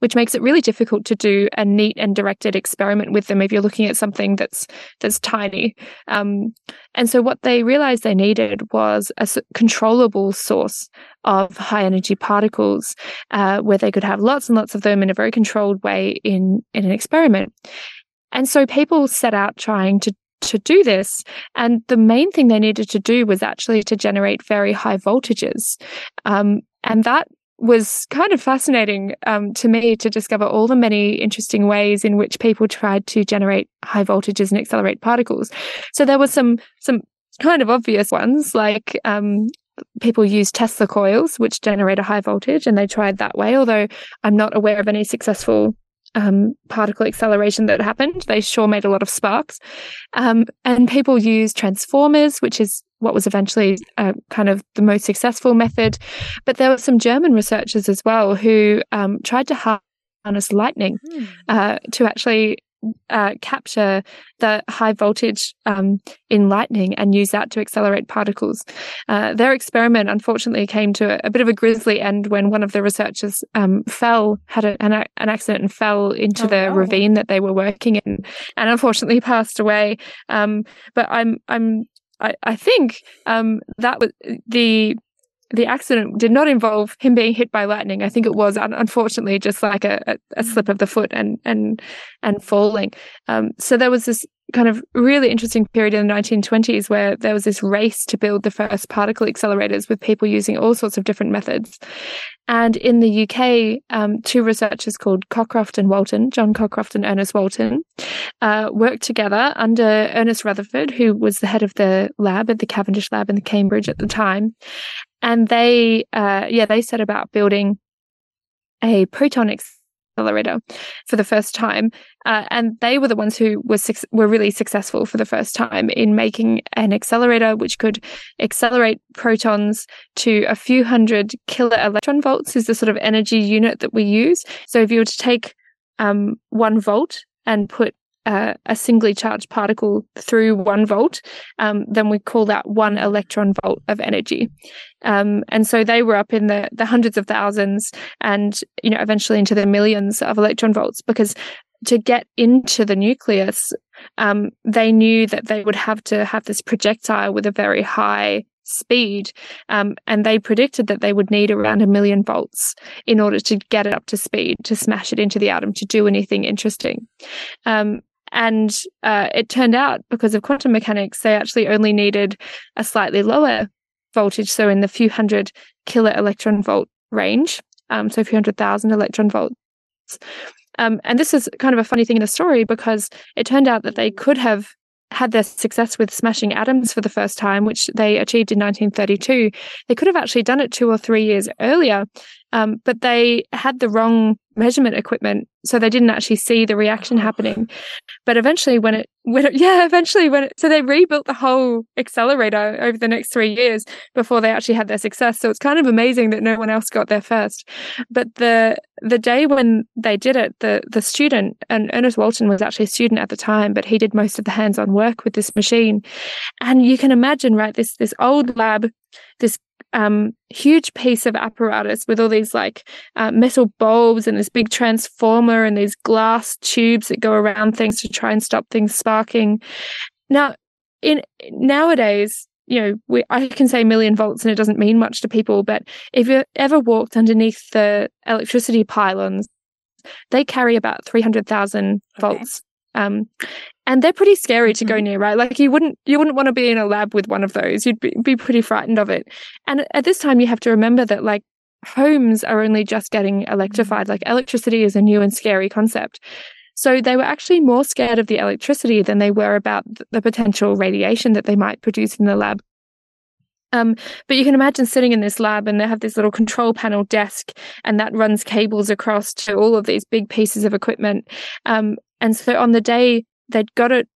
which makes it really difficult to do a neat and directed experiment with them if you're looking at something that's that's tiny. Um, and so what they realized they needed was a controllable source of high energy particles, uh, where they could have lots and lots of them in a very controlled way in in an experiment. And so people set out trying to to do this. And the main thing they needed to do was actually to generate very high voltages. Um, and that was kind of fascinating um, to me to discover all the many interesting ways in which people tried to generate high voltages and accelerate particles. So there were some some kind of obvious ones like um, people use Tesla coils, which generate a high voltage, and they tried that way. Although I'm not aware of any successful um, particle acceleration that happened. They sure made a lot of sparks. Um, and people use transformers, which is what was eventually uh, kind of the most successful method. But there were some German researchers as well who um, tried to harness lightning mm. uh, to actually uh, capture the high voltage um, in lightning and use that to accelerate particles. Uh, their experiment unfortunately came to a, a, bit of a grisly end when one of the researchers um, fell, had a, an, an, accident and fell into oh, the ravine that they were working in, and unfortunately passed away. Um, but I'm I'm I, I think um, that was the the accident did not involve him being hit by lightning. I think it was unfortunately just like a, a, slip of the foot and and and falling. Um, so there was this kind of really interesting period in the 1920s where there was this race to build the first particle accelerators with people using all sorts of different methods. And in the UK, um, two researchers called Cockcroft and Walton, John Cockcroft and Ernest Walton, uh, worked together under Ernest Rutherford, who was the head of the lab at the Cavendish lab in Cambridge at the time and they uh, yeah they set about building a proton accelerator for the first time. Uh, and they were the ones who were su- were really successful for the first time in making an accelerator which could accelerate protons to a few hundred kilo electron volts is the sort of energy unit that we use. So if you were to take um, one volt and put uh, a singly charged particle through one volt, um, then we call that one electron volt of energy. Um, and so they were up in the, the hundreds of thousands and, you know, eventually into the millions of electron volts because to get into the nucleus, um, they knew that they would have to have this projectile with a very high speed. Um, and they predicted that they would need around a million volts in order to get it up to speed, to smash it into the atom, to do anything interesting. Um, and uh, it turned out because of quantum mechanics, they actually only needed a slightly lower voltage, so in the few hundred kilo electron volt range, um, so a few hundred thousand electron volts. Um, and this is kind of a funny thing in the story because it turned out that they could have had their success with smashing atoms for the first time, which they achieved in 1932. They could have actually done it two or three years earlier, um, but they had the wrong measurement equipment, so they didn't actually see the reaction happening. But eventually, when it, when it, yeah, eventually when it, so they rebuilt the whole accelerator over the next three years before they actually had their success. So it's kind of amazing that no one else got there first. But the the day when they did it, the the student and Ernest Walton was actually a student at the time, but he did most of the hands-on work with this machine, and you can imagine, right? This this old lab, this um, huge piece of apparatus with all these like uh, metal bulbs and this big transformer and these glass tubes that go around things to try and stop things sparking. Now, in nowadays, you know, we, I can say million volts and it doesn't mean much to people, but if you ever walked underneath the electricity pylons, they carry about 300,000 okay. volts. Um, and they're pretty scary to go mm-hmm. near, right? Like you wouldn't you wouldn't want to be in a lab with one of those. You'd be, be pretty frightened of it. And at this time, you have to remember that like homes are only just getting electrified. Like electricity is a new and scary concept. So they were actually more scared of the electricity than they were about the potential radiation that they might produce in the lab. Um, but you can imagine sitting in this lab and they have this little control panel desk and that runs cables across to all of these big pieces of equipment. Um, and so on the day they'd got it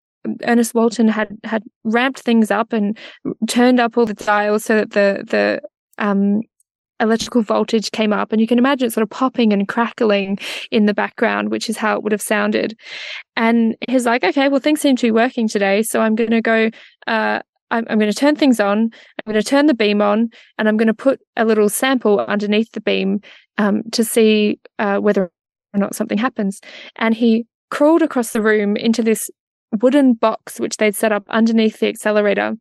Ernest Walton had had ramped things up and turned up all the dials so that the the um electrical voltage came up, and you can imagine it sort of popping and crackling in the background, which is how it would have sounded. And he's like, okay, well, things seem to be working today, so I'm going to go. Uh, I'm, I'm going to turn things on. I'm going to turn the beam on, and I'm going to put a little sample underneath the beam um, to see uh, whether or not something happens. And he crawled across the room into this wooden box which they'd set up underneath the accelerator.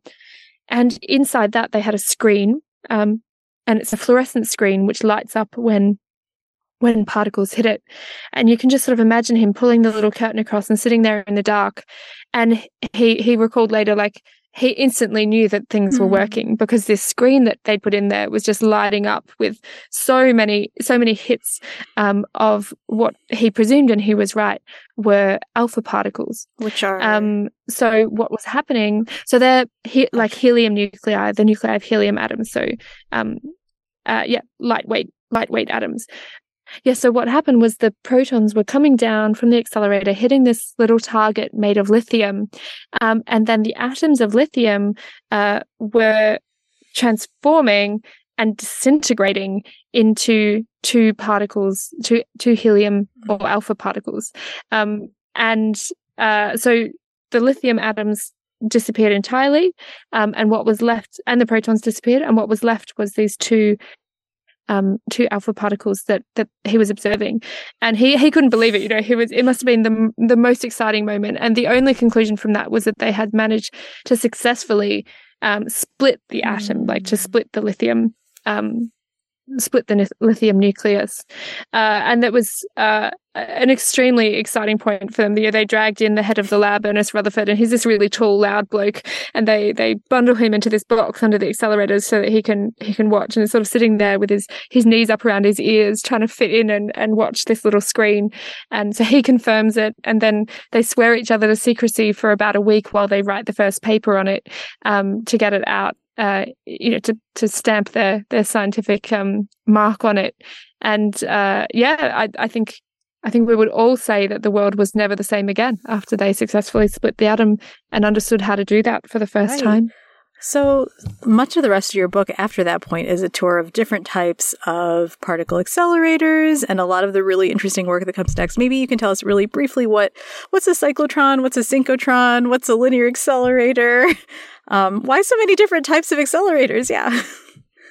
And inside that, they had a screen, um, and it's a fluorescent screen which lights up when when particles hit it. And you can just sort of imagine him pulling the little curtain across and sitting there in the dark. And he he recalled later, like he instantly knew that things were hmm. working because this screen that they'd put in there was just lighting up with so many so many hits um, of what he presumed and he was right were alpha particles which are um, so what was happening so they're he- like helium nuclei the nuclei of helium atoms so um, uh, yeah lightweight lightweight atoms yeah, so what happened was the protons were coming down from the accelerator, hitting this little target made of lithium. Um, and then the atoms of lithium uh, were transforming and disintegrating into two particles, two, two helium or alpha particles. Um, and uh, so the lithium atoms disappeared entirely um, and what was left and the protons disappeared and what was left was these two um, two alpha particles that that he was observing, and he he couldn't believe it. You know, he was it must have been the the most exciting moment, and the only conclusion from that was that they had managed to successfully um, split the atom, like to mm. split the lithium um, split the lithium nucleus. Uh, and that was uh, an extremely exciting point for them. They, they dragged in the head of the lab, Ernest Rutherford, and he's this really tall, loud bloke. And they they bundle him into this box under the accelerators so that he can he can watch. And he's sort of sitting there with his his knees up around his ears, trying to fit in and, and watch this little screen. And so he confirms it, and then they swear each other to secrecy for about a week while they write the first paper on it um, to get it out uh, you know, to to stamp their their scientific um, mark on it. And uh, yeah, I, I think I think we would all say that the world was never the same again after they successfully split the atom and understood how to do that for the first right. time. So much of the rest of your book after that point is a tour of different types of particle accelerators and a lot of the really interesting work that comes next. Maybe you can tell us really briefly what what's a cyclotron, what's a synchrotron, what's a linear accelerator, um, why so many different types of accelerators? Yeah.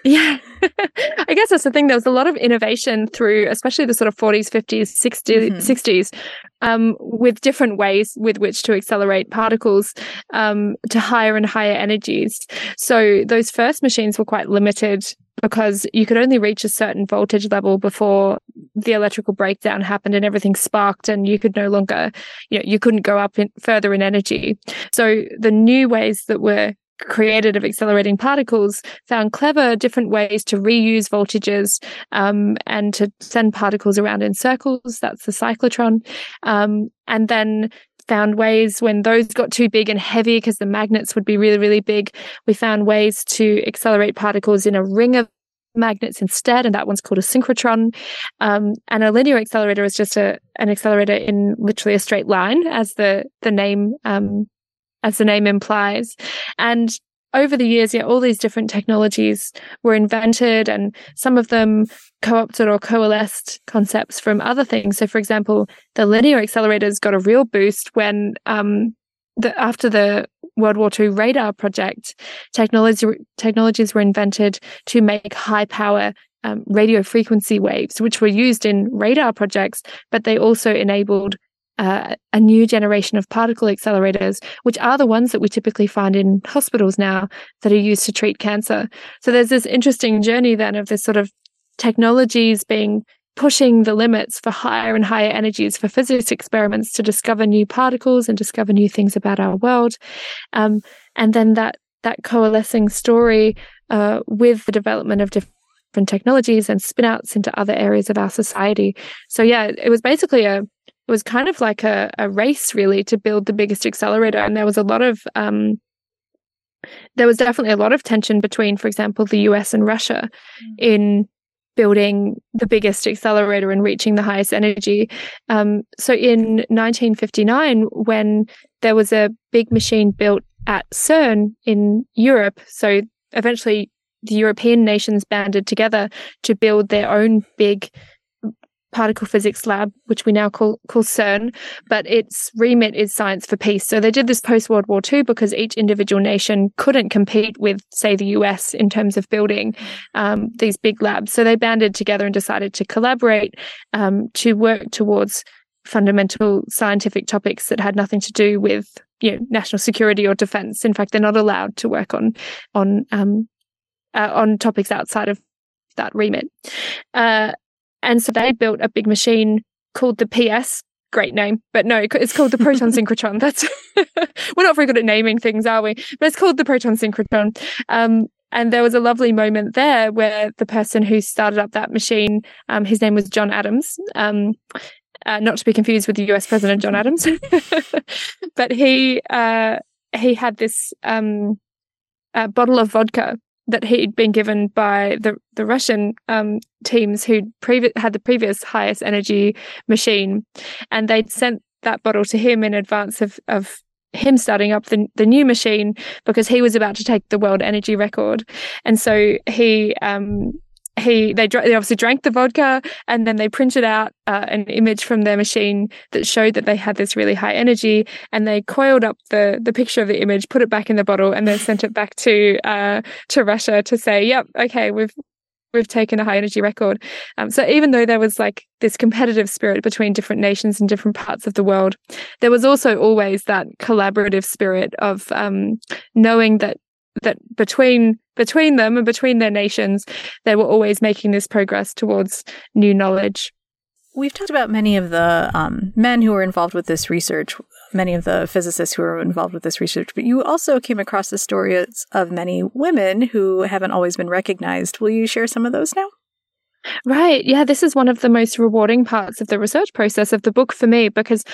Yeah, I guess that's the thing. There was a lot of innovation through, especially the sort of 40s, 50s, 60s, mm-hmm. 60s, um, with different ways with which to accelerate particles um, to higher and higher energies. So those first machines were quite limited because you could only reach a certain voltage level before the electrical breakdown happened and everything sparked and you could no longer you know you couldn't go up in, further in energy. So the new ways that were created of accelerating particles found clever different ways to reuse voltages um, and to send particles around in circles. That's the cyclotron. Um, and then found ways when those got too big and heavy because the magnets would be really, really big. We found ways to accelerate particles in a ring of magnets instead, and that one's called a synchrotron. Um, and a linear accelerator is just a an accelerator in literally a straight line, as the the name um, as the name implies. And over the years, yeah, all these different technologies were invented, and some of them co-opted or coalesced concepts from other things. So, for example, the linear accelerators got a real boost when um, the, after the World War II radar project, technology technologies were invented to make high power um, radio frequency waves, which were used in radar projects, but they also enabled uh, a new generation of particle accelerators, which are the ones that we typically find in hospitals now that are used to treat cancer. So there's this interesting journey then of this sort of technologies being pushing the limits for higher and higher energies for physics experiments to discover new particles and discover new things about our world. Um, and then that that coalescing story uh, with the development of different technologies and spin outs into other areas of our society. So yeah, it was basically a it was kind of like a, a race really to build the biggest accelerator. And there was a lot of um, there was definitely a lot of tension between, for example, the US and Russia mm. in building the biggest accelerator and reaching the highest energy. Um, so in 1959, when there was a big machine built at CERN in Europe, so eventually the European nations banded together to build their own big particle physics lab, which we now call call CERN, but its remit is science for peace. So they did this post World War II because each individual nation couldn't compete with, say, the US in terms of building um, these big labs. So they banded together and decided to collaborate um, to work towards fundamental scientific topics that had nothing to do with you know national security or defense. In fact, they're not allowed to work on on um, uh, on topics outside of that remit. Uh, and so they built a big machine called the PS. Great name, but no, it's called the proton synchrotron. That's we're not very good at naming things, are we? But it's called the proton synchrotron. Um, and there was a lovely moment there where the person who started up that machine, um, his name was John Adams. Um, uh, not to be confused with the US President John Adams, but he uh, he had this um, bottle of vodka that he'd been given by the the Russian um, teams who previ- had the previous highest energy machine, and they'd sent that bottle to him in advance of of him starting up the the new machine because he was about to take the world energy record, and so he um, he they, they obviously drank the vodka and then they printed out uh, an image from their machine that showed that they had this really high energy and they coiled up the the picture of the image put it back in the bottle and then sent it back to uh, to Russia to say yep okay we've we've taken a high energy record. Um, so even though there was like this competitive spirit between different nations and different parts of the world there was also always that collaborative spirit of um, knowing that that between between them and between their nations, they were always making this progress towards new knowledge. We've talked about many of the um, men who were involved with this research, many of the physicists who were involved with this research, but you also came across the stories of many women who haven't always been recognized. Will you share some of those now? Right. Yeah, this is one of the most rewarding parts of the research process of the book for me because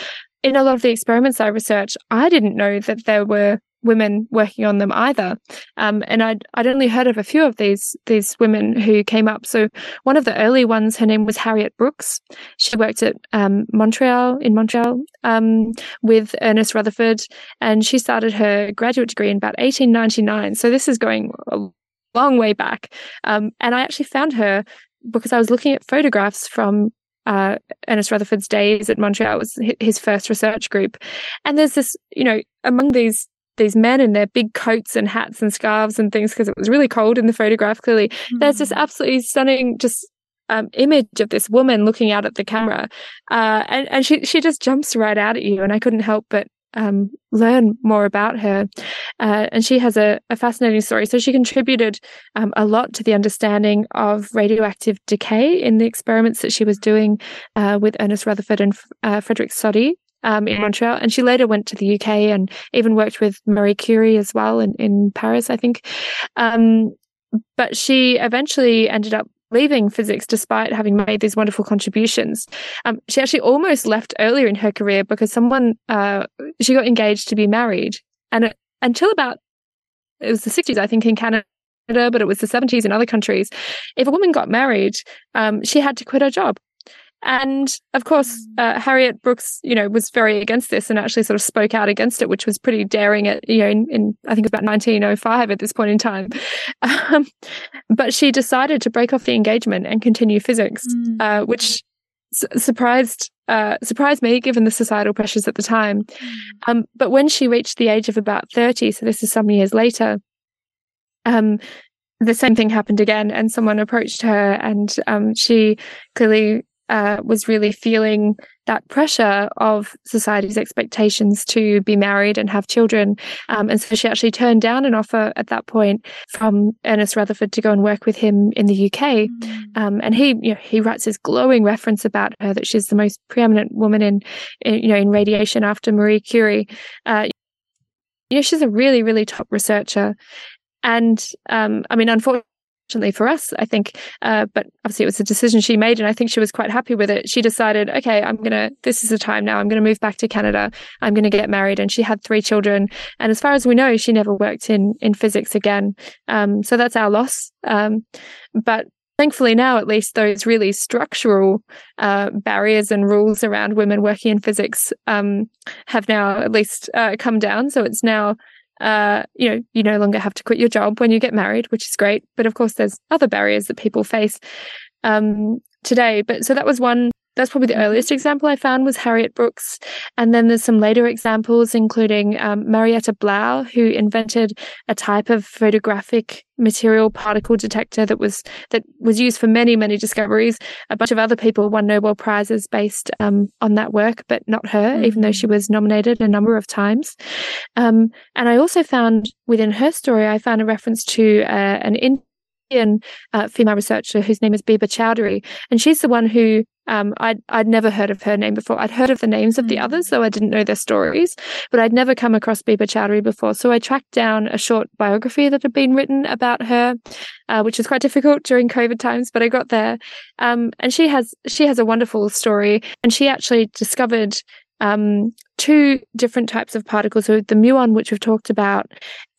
in a lot of the experiments I researched, I didn't know that there were women working on them either. Um, and I'd, I'd only heard of a few of these these women who came up. So one of the early ones, her name was Harriet Brooks. She worked at um, Montreal in Montreal um, with Ernest Rutherford, and she started her graduate degree in about 1899. So this is going a long way back. Um, and I actually found her because I was looking at photographs from uh, Ernest Rutherford's days at Montreal. It was his first research group. And there's this, you know, among these these men in their big coats and hats and scarves and things because it was really cold in the photograph clearly mm-hmm. there's this mm. absolutely stunning just um, image of this woman looking out at the camera uh, and, and she, she just jumps right out at you and i couldn't help but um, learn more about her. Uh, and she has a, a, fascinating story. So she contributed um, a lot to the understanding of radioactive decay in the experiments that she was doing uh, with Ernest Rutherford and uh, Frederick Soddy um, in Montreal. And she later went to the UK and even worked with Marie Curie as well in, in Paris, I think. Um, but she eventually ended up leaving physics despite having made these wonderful contributions. Um, she actually almost left earlier in her career because someone, uh, she got engaged to be married. And it, until about, it was the 60s, I think, in Canada but it was the 70s in other countries. If a woman got married, um, she had to quit her job. And of course, mm. uh, Harriet Brooks, you know, was very against this and actually sort of spoke out against it, which was pretty daring at, you know, in, in I think about 1905 at this point in time. Um, but she decided to break off the engagement and continue physics, mm. uh, which surprised uh, surprised me given the societal pressures at the time. Mm. Um, but when she reached the age of about 30, so this is some years later, um, the same thing happened again, and someone approached her, and um, she clearly uh, was really feeling that pressure of society's expectations to be married and have children. Um, and so she actually turned down an offer at that point from Ernest Rutherford to go and work with him in the UK. Mm. Um, and he, you know, he writes this glowing reference about her that she's the most preeminent woman in, in you know, in radiation after Marie Curie. Uh, you know, she's a really, really top researcher. And um, I mean, unfortunately, for us, I think. Uh, but obviously, it was a decision she made, and I think she was quite happy with it. She decided, okay, I'm gonna. This is the time now. I'm gonna move back to Canada. I'm gonna get married, and she had three children. And as far as we know, she never worked in in physics again. Um, so that's our loss. Um, but thankfully now at least those really structural uh, barriers and rules around women working in physics um, have now at least uh, come down so it's now uh, you know, you no longer have to quit your job when you get married, which is great. But of course, there's other barriers that people face um, today. But so that was one that's probably the earliest example I found was Harriet Brooks. And then there's some later examples, including um, Marietta Blau, who invented a type of photographic material particle detector that was that was used for many, many discoveries. A bunch of other people won Nobel Prizes based um, on that work, but not her, mm-hmm. even though she mm. was nominated a number of times. Um, and I also found within her story, I found a reference to uh, an Indian uh, female researcher whose name is Bibha Chowdhuri, and she's the one who um, I'd I'd never heard of her name before. I'd heard of the names of the mm. others, though I didn't know their stories, but I'd never come across Bibha Chowdhuri before. So I tracked down a short biography that had been written about her, uh, which was quite difficult during COVID times, but I got there. Um, and she has she has a wonderful story, and she actually discovered um, two different types of particles, so the muon, which we've talked about,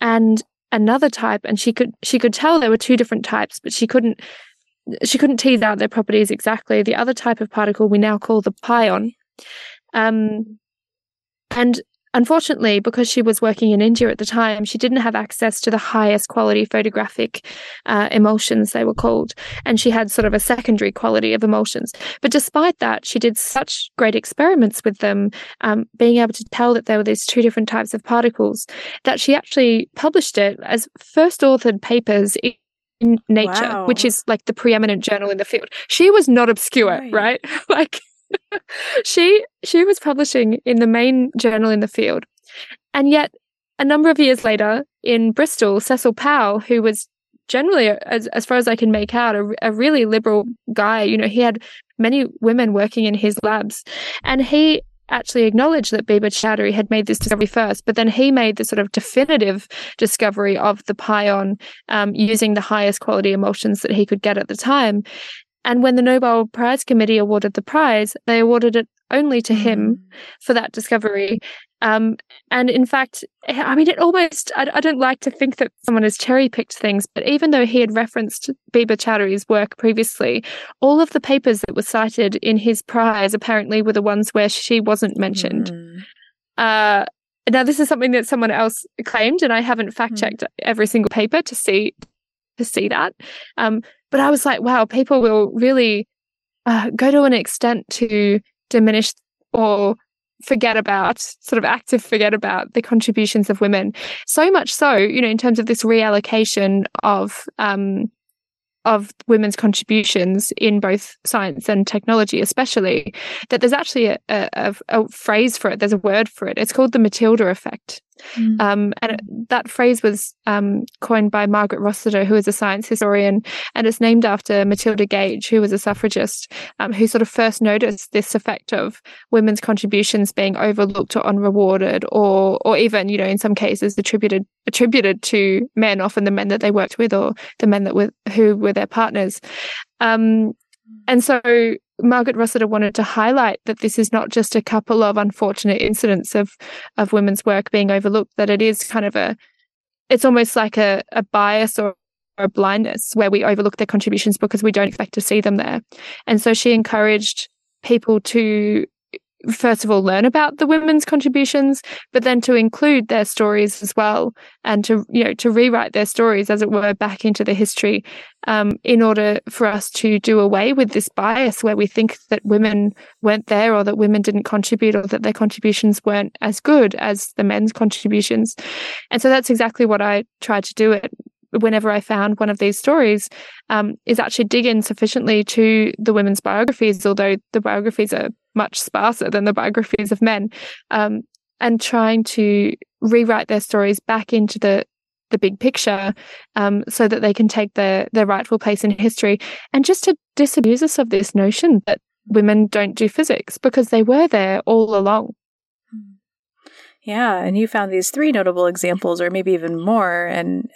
and another type and she could she could tell there were two different types but she couldn't she couldn't tease out their properties exactly. The other type of particle we now call the pion. Um, and unfortunately, because she was working in India at the time, she didn't have access to the highest quality photographic uh, emulsions, they were called. And she had sort of a secondary quality of emulsions. But despite that, she did such great experiments with them, um, being able to tell that there were these two different types of particles, that she actually published it as first authored papers in Nature, wow. which is like the preeminent journal in the field. She was not obscure, right? right? like she she was publishing in the main journal in the field. And yet a number of years later in Bristol, Cecil Powell, who was generally as as far as I can make out a, a really liberal guy, you know, he had many women working in his labs and he actually acknowledged that Bibha Chowdhuri had made this discovery first, but then he made the sort of definitive discovery of the pion um, using the highest quality emulsions that he could get at the time. And when the Nobel Prize Committee awarded the prize, they awarded it only to him mm. for that discovery. Um, and in fact, I mean, it almost, I, I, don't like to think that someone has cherry picked things, but even though he had referenced Bibha Chowdhuri's work previously, all of the papers that were cited in his prize apparently were the ones where she wasn't mentioned. Mm. Uh, now, this is something that someone else claimed, and I haven't fact checked mm. every single paper to see to see that. Um, but I was like, wow, people will really uh, go to an extent to diminish or forget about, sort of active forget about the contributions of women. So much so, you know, in terms of this reallocation of um, of women's contributions in both science and technology, especially, that there's actually a, a, a, phrase for it. There's a word for it. It's called the Matilda effect. Mm. Um, and it, that phrase was um, coined by Margaret Rossiter, who is a science historian, and it's named after Matilda Gage, who was a suffragist, um, who sort of first noticed this effect of women's contributions being overlooked or unrewarded, or or even, you know, in some cases attributed attributed to men, often the men that they worked with or the men that were who were their partners. Um, and so Margaret Rossiter wanted to highlight that this is not just a couple of unfortunate incidents of of women's work being overlooked, that it is kind of a it's almost like a, a bias or a blindness where we overlook their contributions because we don't expect to see them there. And so she encouraged people to first of all learn about the women's contributions but then to include their stories as well and to you know to rewrite their stories as it were back into the history um, in order for us to do away with this bias where we think that women weren't there or that women didn't contribute or that their contributions weren't as good as the men's contributions. And so that's exactly what i tried to do it whenever I found one of these stories, um, is actually dig in sufficiently to the women's biographies, although the biographies are much sparser than the biographies of men, um, and trying to rewrite their stories back into the the big picture, um, so that they can take their their rightful place in history, and just to disabuse us of this notion that women don't do physics because they were there all along. Yeah, and you found these three notable examples, or maybe even more, and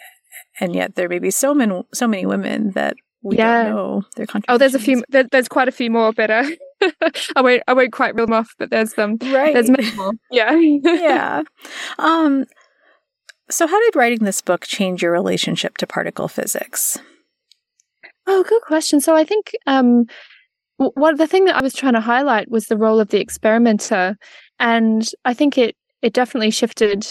and yet there may be so many so many women that we yeah. don't know their contributions. Oh, there's a few. There, there's quite a few more, but uh, I won't. I won't quite reel them off. But there's them. Um, right. There's many more. Yeah. yeah. Um. So, how did writing this book change your relationship to particle physics? Oh, good question. So, I think um, what the thing that I was trying to highlight was the role of the experimenter, and I think it it definitely shifted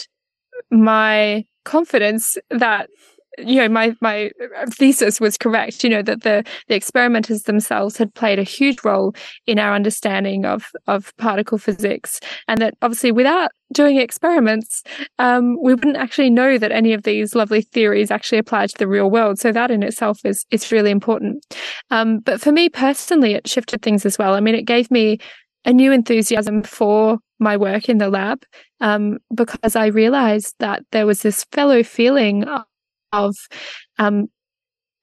my confidence that you know my my thesis was correct you know that the the experimenters themselves had played a huge role in our understanding of of particle physics and that obviously without doing experiments um, we wouldn't actually know that any of these lovely theories actually apply to the real world. So that in itself is is really important. Um, but for me personally it shifted things as well. I mean it gave me a new enthusiasm for my work in the lab um, because I realized that there was this fellow feeling of um,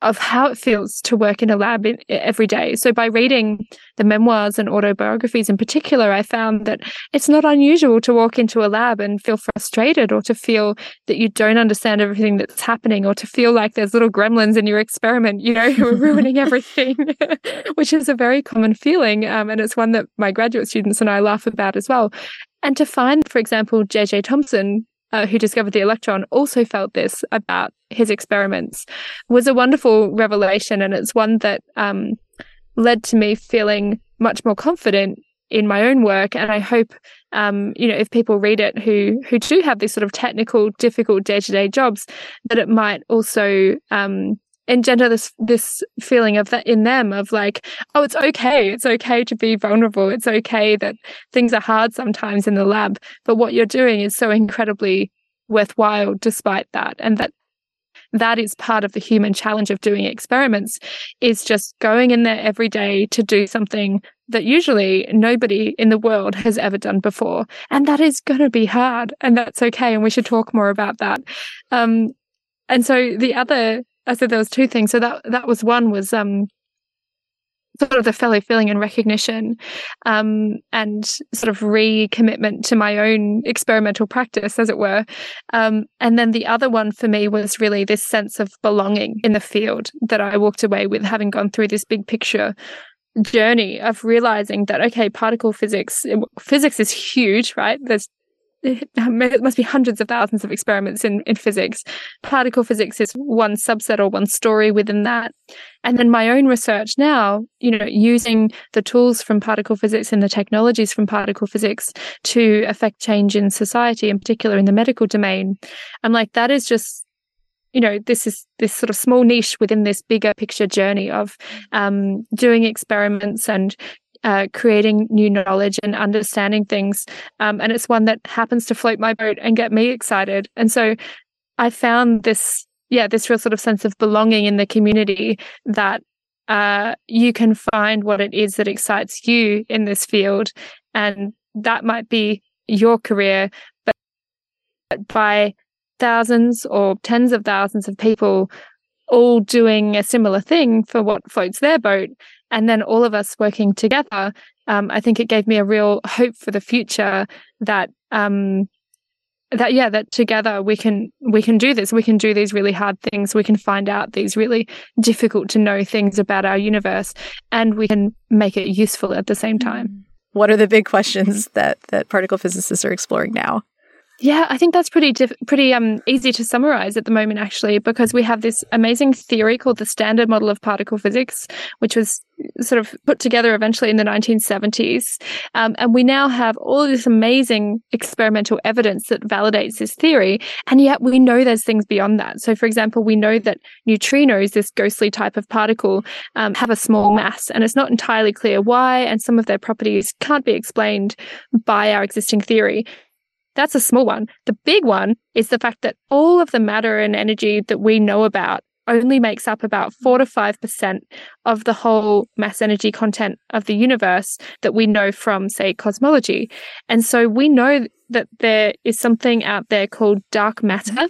of how it feels to work in a lab in, every day. So by reading the memoirs and autobiographies in particular, I found that it's not unusual to walk into a lab and feel frustrated or to feel that you don't understand everything that's happening or to feel like there's little gremlins in your experiment, you know, who are ruining everything, which is a very common feeling. Um, and it's one that my graduate students and I laugh about as well. And to find, for example, J.J. Thomson uh, who discovered the electron, also felt this about his experiments, was a wonderful revelation. And it's one that um, led to me feeling much more confident in my own work. And I hope, um, you know, if people read it who who do have these sort of technical, difficult day to day jobs, that it might also um, engender this this feeling of that in them of like oh it's okay. It's okay to be vulnerable. It's okay that things are hard sometimes in the lab but what you're doing is so incredibly worthwhile despite that. And that that is part of the human challenge of doing experiments is just going in there every day to do something that usually nobody in the world has ever done before. And that is going to be hard and that's okay and we should talk more about that. Um, and so the other I said there was two things. So that that was one was um sort of the fellow feeling and recognition um, and sort of recommitment to my own experimental practice, as it were. Um, and then the other one for me was really this sense of belonging in the field that I walked away with, having gone through this big picture journey of realizing that okay particle physics physics is huge right there's it must be hundreds of thousands of experiments in, in physics. Particle physics is one subset or one story within that. And then my own research now, you know, using the tools from particle physics and the technologies from particle physics to affect change in society, in particular in the medical domain. I'm like, that is just you know this is this sort of small niche within this bigger picture journey of um, doing experiments and uh, creating new knowledge and understanding things. Um, and it's one that happens to float my boat and get me excited. And so I found this, yeah, this real sort of sense of belonging in the community that uh, you can find what it is that excites you in this field. And that might be your career, but by thousands or tens of thousands of people all doing a similar thing for what floats their boat, and then all of us working together, um, I think it gave me a real hope for the future that um, that yeah that together we can we can do this. We can do these really hard things. We can find out these really difficult to know things about our universe and we can make it useful at the same time. What are the big questions that that particle physicists are exploring now yeah, I think that's pretty diff- pretty um easy to summarize at the moment actually because we have this amazing theory called the standard model of particle physics which was sort of put together eventually in the 1970s um, and we now have all this amazing experimental evidence that validates this theory and yet we know there's things beyond that. So for example we know that neutrinos this ghostly type of particle um, have a small mass and it's not entirely clear why and some of their properties can't be explained by our existing theory that's a small one. The big one is the fact that all of the matter and energy that we know about only makes up about 4 to 5% of the whole mass energy content of the universe that we know from, say, cosmology. And so we know that there is something out there called dark matter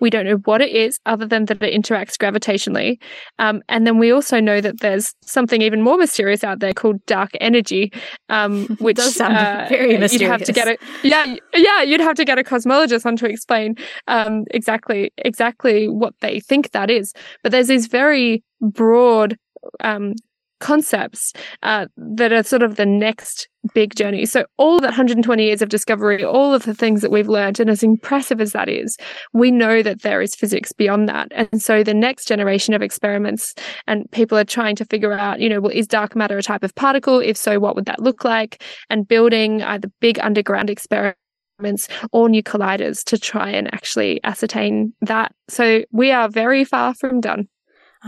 we don't know what it is other than that it interacts gravitationally. Um, and then we also know that there's something even more mysterious out there called dark energy, um, which does sound uh, very mysterious. You'd have to get it. Yeah, yeah, you'd have to get a cosmologist on to explain um, exactly exactly what they think that is. But there's these very broad um, concepts uh, that are sort of the next big journey. So, all that 120 years of discovery, all of the things that we've learned, and as impressive as that is, we know that there is physics beyond that. And so, the next generation of experiments, and people are trying to figure out, you know, well, is dark matter a type of particle? If so, what would that look like? And building either big underground experiments experiments or new colliders to try and actually ascertain that. So we are very far from done.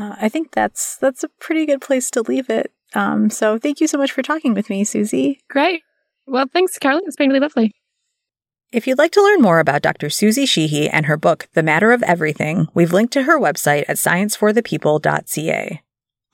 Uh, I think that's that's a pretty good place to leave it. Um, so thank you so much for talking with me, Suzie. Great. Well, thanks, Carolyn. It's been really lovely. If you'd like to learn more about Dr. Suzie Sheehy and her book, The Matter of Everything, we've linked to her website at scienceforthepeople.ca.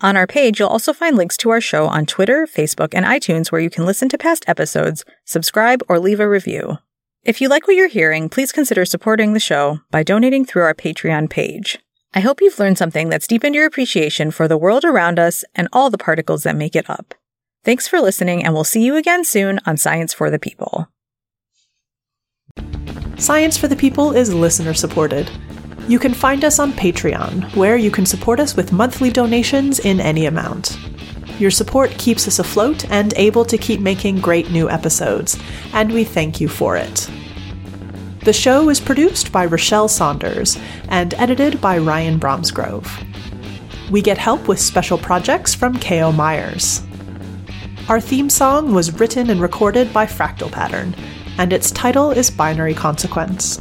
On our page, you'll also find links to our show on Twitter, Facebook, and iTunes where you can listen to past episodes, subscribe, or leave a review. If you like what you're hearing, please consider supporting the show by donating through our Patreon page. I hope you've learned something that's deepened your appreciation for the world around us and all the particles that make it up. Thanks for listening, and we'll see you again soon on Science for the People. Science for the People is listener supported. You can find us on Patreon, where you can support us with monthly donations in any amount. Your support keeps us afloat and able to keep making great new episodes, and we thank you for it. The show is produced by Rochelle Saunders and edited by Ryan Bromsgrove. We get help with special projects from K.O. Myers. Our theme song was written and recorded by Fractal Pattern, and its title is Binary Consequence.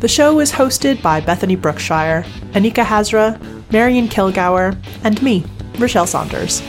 The show is hosted by Bethany Brookshire, Anika Hazra, Marion Kilgour, and me, Rochelle Saunders.